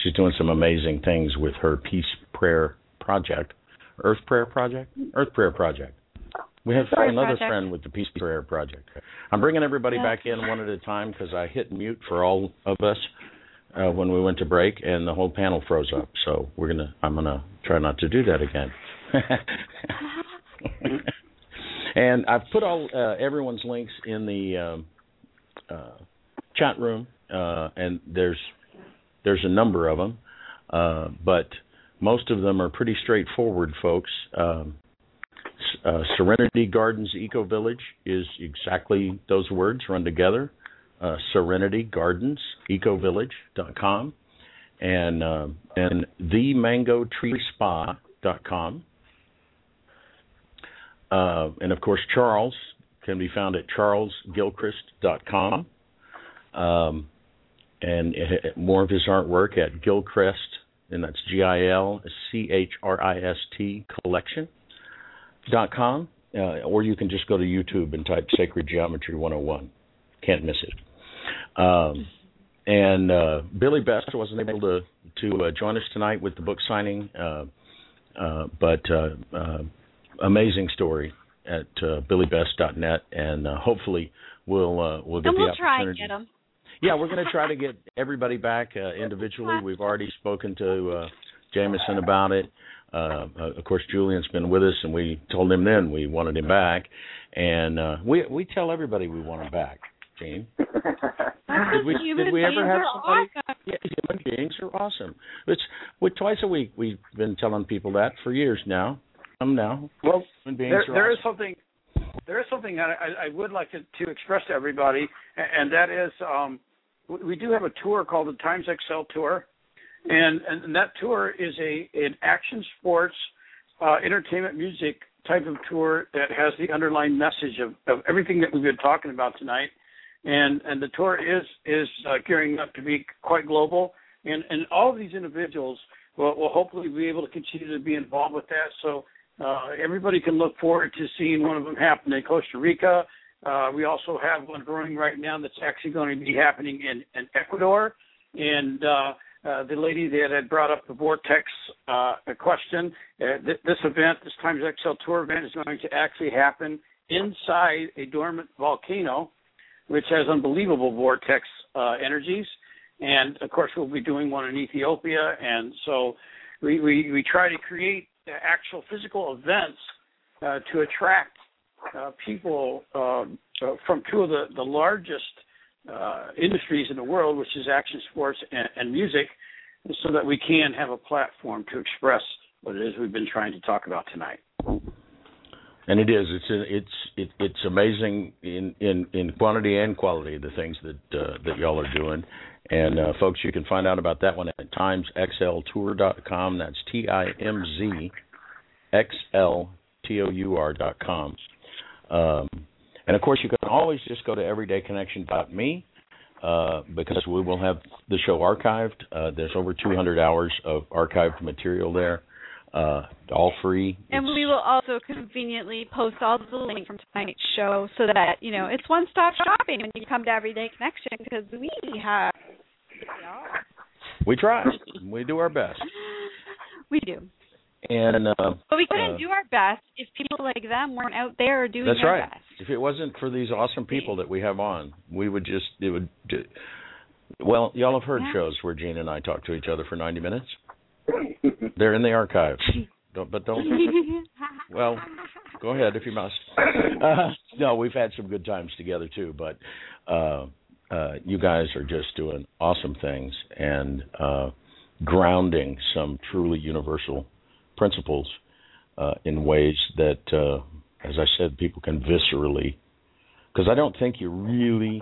She's doing some amazing things with her Peace Prayer Project. Earth Prayer Project? Earth Prayer Project. We have Prayer another Project. friend with the Peace Prayer Project. I'm bringing everybody back in one at a time because I hit mute for all of us uh, when we went to break, and the whole panel froze up. So we're gonna. I'm gonna try not to do that again. and I've put all uh, everyone's links in the um, uh, chat room, uh, and there's there's a number of them, uh, but most of them are pretty straightforward, folks. Um, uh, Serenity Gardens Eco Village is exactly those words run together. Uh, Serenity Gardens Eco Village.com and uh, and the Mango Tree Spa.com. Uh, and of course, Charles can be found at charlesgilchrist.com. Um, and more of his artwork at Gilchrist, and that's G I L C H R I S T collection dot com, uh, or you can just go to YouTube and type Sacred Geometry 101. Can't miss it. Um, and uh, Billy Best wasn't able to to uh, join us tonight with the book signing, uh, uh, but uh, uh, amazing story at uh, billybest.net, and uh, hopefully we'll uh, we'll get and the we'll try and get them. Yeah, we're going to try to get everybody back uh, individually. We've already spoken to uh, Jameson about it. Uh, of course, Julian's been with us, and we told him then we wanted him back, and uh, we we tell everybody we want him back. Jean, did we did we ever have somebody? awesome. Yeah, human beings are awesome. It's we twice a week. We've been telling people that for years now. Now, Well, there, there is something there is something that I, I would like to, to express to everybody, and that is um, we- we do have a tour called the Times XL Tour, and and that tour is a an action sports, uh, entertainment, music type of tour that has the underlying message of, of everything that we've been talking about tonight, and and the tour is is uh, gearing up to be quite global, and and all of these individuals will, will hopefully be able to continue to be involved with that. So uh, everybody can look forward to seeing one of them happen in Costa Rica. Uh, we also have one growing right now that's actually going to be happening in, in Ecuador. And uh, uh, the lady that had brought up the vortex uh, question, uh, th- this event, this Times XL Tour event, is going to actually happen inside a dormant volcano, which has unbelievable vortex uh, energies. And of course, we'll be doing one in Ethiopia. And so we, we, we try to create actual physical events uh, to attract uh, people um, uh, from two of the, the largest uh, industries in the world, which is action sports and, and music, so that we can have a platform to express what it is we've been trying to talk about tonight. And it is. It's it's it, it's amazing in, in in quantity and quality the things that uh, that y'all are doing. And uh, folks, you can find out about that one at timesxltour.com. That's T I M Z X L T O U R dot com. Um, and of course, you can always just go to everydayconnection.me uh, because we will have the show archived. Uh, there's over 200 hours of archived material there, uh, all free. And It's- we will also conveniently post all the links from tonight's show so that, you know, it's one stop shopping when you come to Everyday Connection because we have we try. we do our best. we do. And uh, But we couldn't uh, do our best if people like them weren't out there doing That's their right. best. If it wasn't for these awesome people that we have on, we would just it would. do- Well, y'all have heard Yeah. shows where Jean and I talk to each other for 90 minutes. They're in the archives. Don't, but don't. Well, go ahead if you must. Uh, no, we've had some good times together too. But uh, uh, you guys are just doing awesome things and uh, grounding some truly universal principles uh, in ways that, uh, as I said, people can viscerally. Because I don't think you really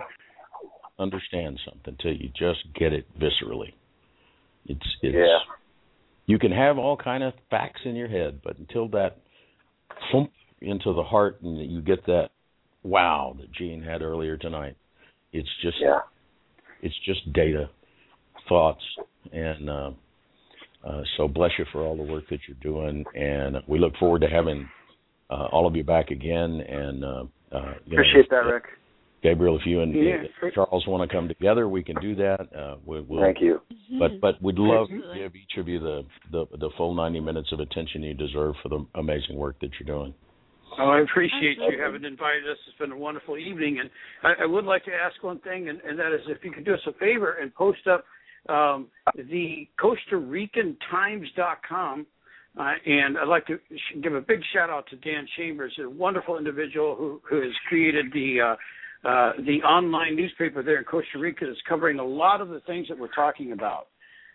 understand something till you just get it viscerally. It's it's Yeah. You can have all kind of facts in your head, but until that thump into the heart and you get that wow that Jean had earlier tonight, it's just Yeah. it's just data, thoughts, and uh, uh, so bless you for all the work that you're doing, and we look forward to having uh, all of you back again. And uh, uh, you appreciate know, that, Rick. Gabriel, if you and Yeah. Charles want to come together, we can do that. Uh, we, we'll, Thank you. But but we'd love to give each of you the, the the full 90 minutes of attention you deserve for the amazing work that you're doing. Oh, I appreciate you having invited us. It's been a wonderful evening, and I, I would like to ask one thing, and, and that is if you could do us a favor and post up um, the Costa Rican Times.com. Uh, and I'd like to sh- give a big shout out to Dan Chambers, a wonderful individual who, who has created the uh, uh, the online newspaper there in Costa Rica is covering a lot of the things that we're talking about.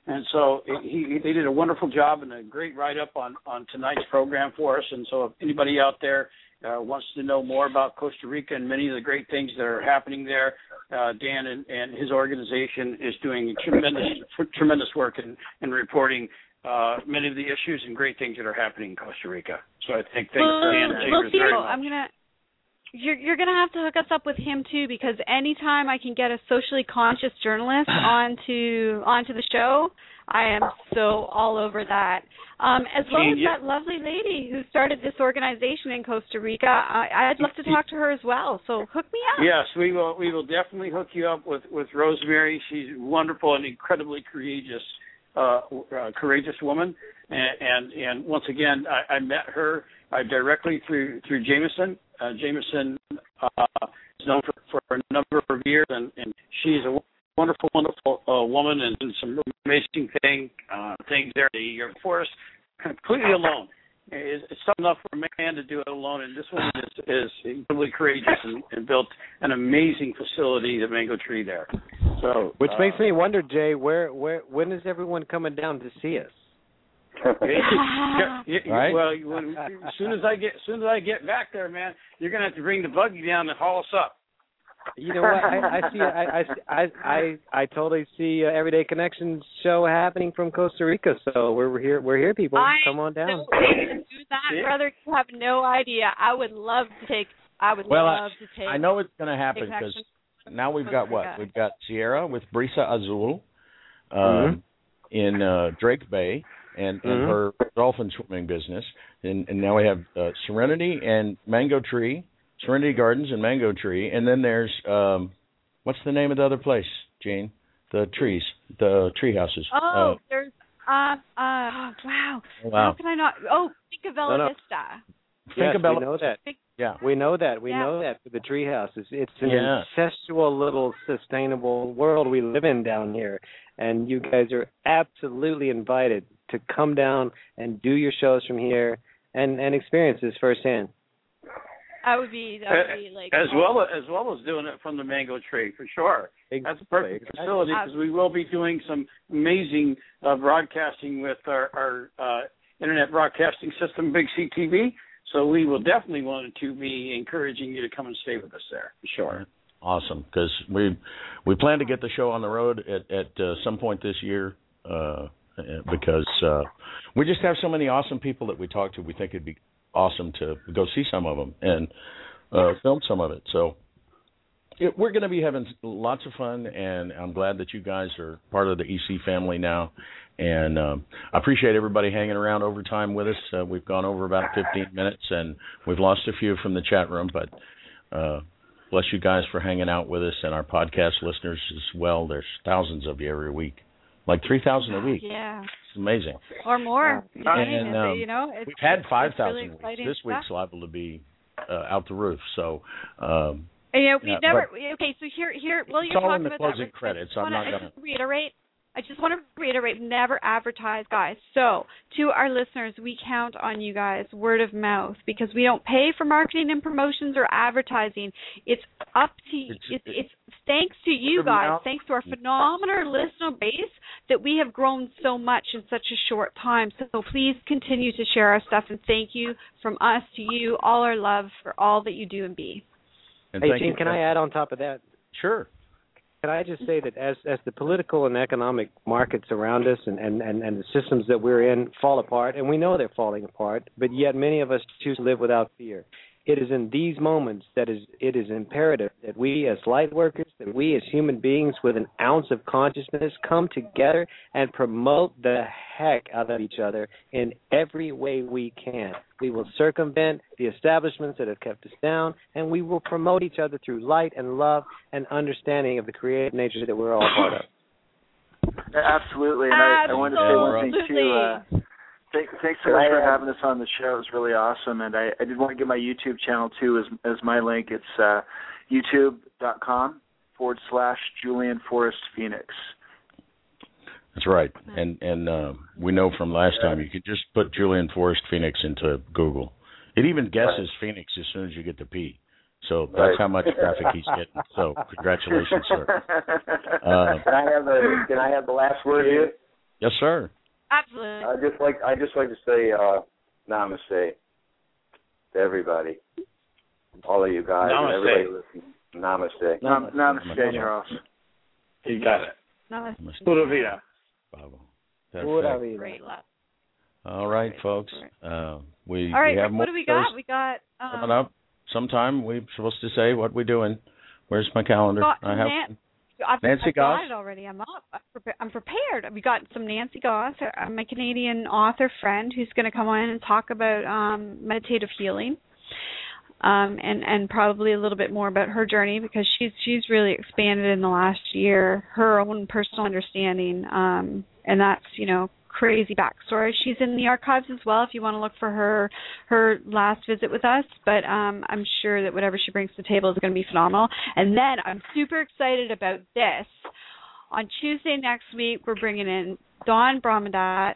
And so he, he they did a wonderful job and a great write up on on tonight's program for us. And so if anybody out there uh, wants to know more about Costa Rica and many of the great things that are happening there, uh, Dan and, and his organization is doing tremendous tremendous work in, in reporting uh, many of the issues and great things that are happening in Costa Rica. So I think thanks well, Dan well, Chambers very Theo, much. I'm gonna. You're you're gonna have to hook us up with him too because anytime I can get a socially conscious journalist onto onto the show, I am so all over that. Um, as well as that lovely lady who started this organization in Costa Rica. I, I'd love to talk to her as well. So hook me up. Yes, we will. We will definitely hook you up with with Rosemary. She's wonderful and incredibly courageous, uh, uh, courageous woman. And and, and once again, I, I met her uh, directly through through Jameson. Uh, Jameson uh, is known for, for a number of years, and, and she's a wonderful, wonderful uh, woman, and did some amazing thing uh, things there the Air Force, completely alone. It's, it's tough enough for a man to do it alone, and this woman is, is incredibly courageous and, and built an amazing facility, the Mango Tree there. So, Which uh, makes me wonder, Jay, where where when is everyone coming down to see us? Right? Well, when, as soon as I get, as soon as I get back there, man, you're gonna have to bring the buggy down and haul us up. You know what? I, I see. I I I I, I totally see uh, Everyday Connections show happening from Costa Rica. So we're here. We're here, people. I Come on down. So do that, Yeah. brother. You have no idea. I would love to take. I would Well, I- love to take. I know it's going to happen because now we've got what? Rica. We've got Sierra with Brisa Azul um, Mhm. in uh, Drake Bay and, and Mhm. her dolphin swimming business, and, and now we have uh, Serenity and Mango Tree, Serenity Gardens and Mango Tree, and then there's um, what's the name of the other place, Jane? The trees, the tree houses. Oh, there's uh uh oh, wow. Uh, wow. How can I not? Oh, think of Bella No, no. Vista. Think yes, about we know that. yeah. We know that. We Yeah. know that for the treehouse. It's, it's an Yeah. incestual little sustainable world we live in down here, and you guys are absolutely invited to come down and do your shows from here and and experience this firsthand. That would be that would be like as well as well as doing it from the Mango Tree for sure. That's a perfect facility because we will be doing some amazing uh, broadcasting with our, our uh, internet broadcasting system, Big CTV. So we will definitely want to be encouraging you to come and stay with us there for sure. Awesome, because we we plan to get the show on the road at at uh, some point this year. Uh, because uh, we just have so many awesome people that we talk to. We think it'd be awesome to go see some of them and uh, film some of it. So it, we're going to be having lots of fun, and I'm glad that you guys are part of the EC family now. And um, I appreciate everybody hanging around overtime with us. Uh, we've gone over about 15 minutes, and we've lost a few from the chat room, but uh, bless you guys for hanging out with us and our podcast listeners as well. There's thousands of you every week, like 3,000 a week. Yeah, It's amazing. or more. And, And, um, you know, it's, We've had 5,000 really weeks. This week's stuff. liable to be uh, out the roof. So um, And, you know, we Yeah, never. okay, so here, here. Well, you're all talking in the about closing that. Credits. I just I'm not gonna- reiterate. I just want to reiterate: never advertise, guys. So, to our listeners, we count on you guys, word of mouth, because we don't pay for marketing and promotions or advertising. It's up to It's- it's, it's thanks to you guys, mouth. thanks to our phenomenal listener base, that we have grown so much in such a short time. So please continue to share our stuff, and thank you from us to you, all our love for all that you do and be. and Hey, thank Jean, can I add on top of that? Sure. Can I just say that as as the political and economic markets around us and, and, and, and the systems that we're in fall apart, and we know they're falling apart, but yet many of us choose to live without fear. It is in these moments that is it is imperative that we as light workers, that we as human beings with an ounce of consciousness come together and promote the heck out of each other in every way we can. We will circumvent the establishments that have kept us down and we will promote each other through light and love and understanding of the creative nature that we're all part of. Absolutely, and I, I wanted to say one thing too. Uh, Thanks, thanks so much for having us on the show. It was really awesome, and I, I did want to give my YouTube channel too as as my link. It's uh, youtube.com forward slash Julian Forrest Phoenix. That's right, and and uh, we know from last time you could just put Julian Forrest Phoenix into Google. It even guesses right. Phoenix as soon as you get the P. So that's right. how much traffic he's getting. So congratulations, sir. Uh, can I have the Can I have the last word here? Yes, sir. Absolutely. I just like I just like to say uh, namaste to everybody, all of you guys, namaste. and everybody listening. Namaste. Nam- namaste, namaste, Charles. You got it. Namaste. Pura vida. Pura vida. Great love. All right, folks. Uh, we all right. we have what more do we got? We got um, coming up. Sometime we're supposed to say what we're doing. Where's my calendar? I have. Nan- I've, Nancy I've Goss. got it already. I'm up. I'm prepared. We got some Nancy Goss, uh, my Canadian author friend, who's going to come on and talk about um, meditative healing, um, and and probably a little bit more about her journey because she's she's really expanded in the last year her own personal understanding, um, and that's you know crazy backstory. She's in the archives as well if you want to look for her her last visit with us. But um, I'm sure that whatever she brings to the table is going to be phenomenal. And then I'm super excited about this. On Tuesday next week, we're bringing in Dawn Brahmadat.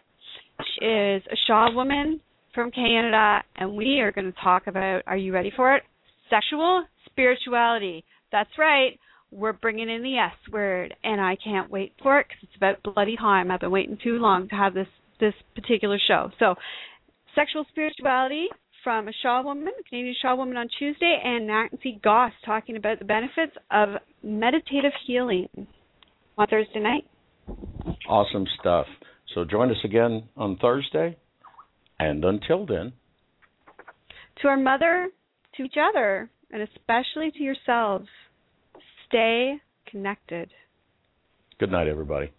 She is a Shaw woman from Canada, and we are going to talk about. Are you ready for it? Sexual spirituality. That's right we're bringing in the S word, and I can't wait for it because it's about bloody time. I've been waiting too long to have this this particular show. So, sexual spirituality from a Shaw woman, a Canadian Shaw woman on Tuesday, and Nancy Goss talking about the benefits of meditative healing on Thursday night. Awesome stuff. So join us again on Thursday, and until then, to our mother, to each other, and especially to yourselves stay connected. Good night, everybody.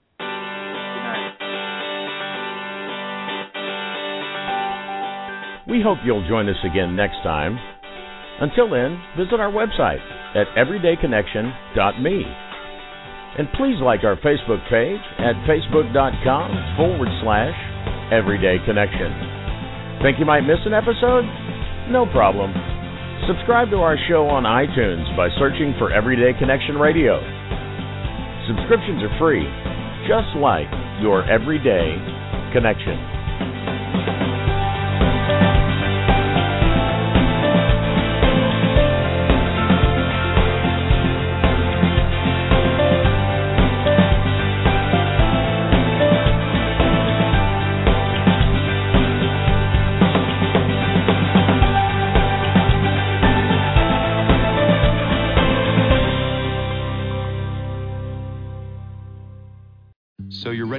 We hope you'll join us again next time. Until then, visit our website at everydayconnection.me. And please like our Facebook page at facebook.com forward slash everydayconnection. Think you might miss an episode? No problem. Subscribe to our show on iTunes by searching for Everyday Connection Radio. Subscriptions are free, just like your everyday connection.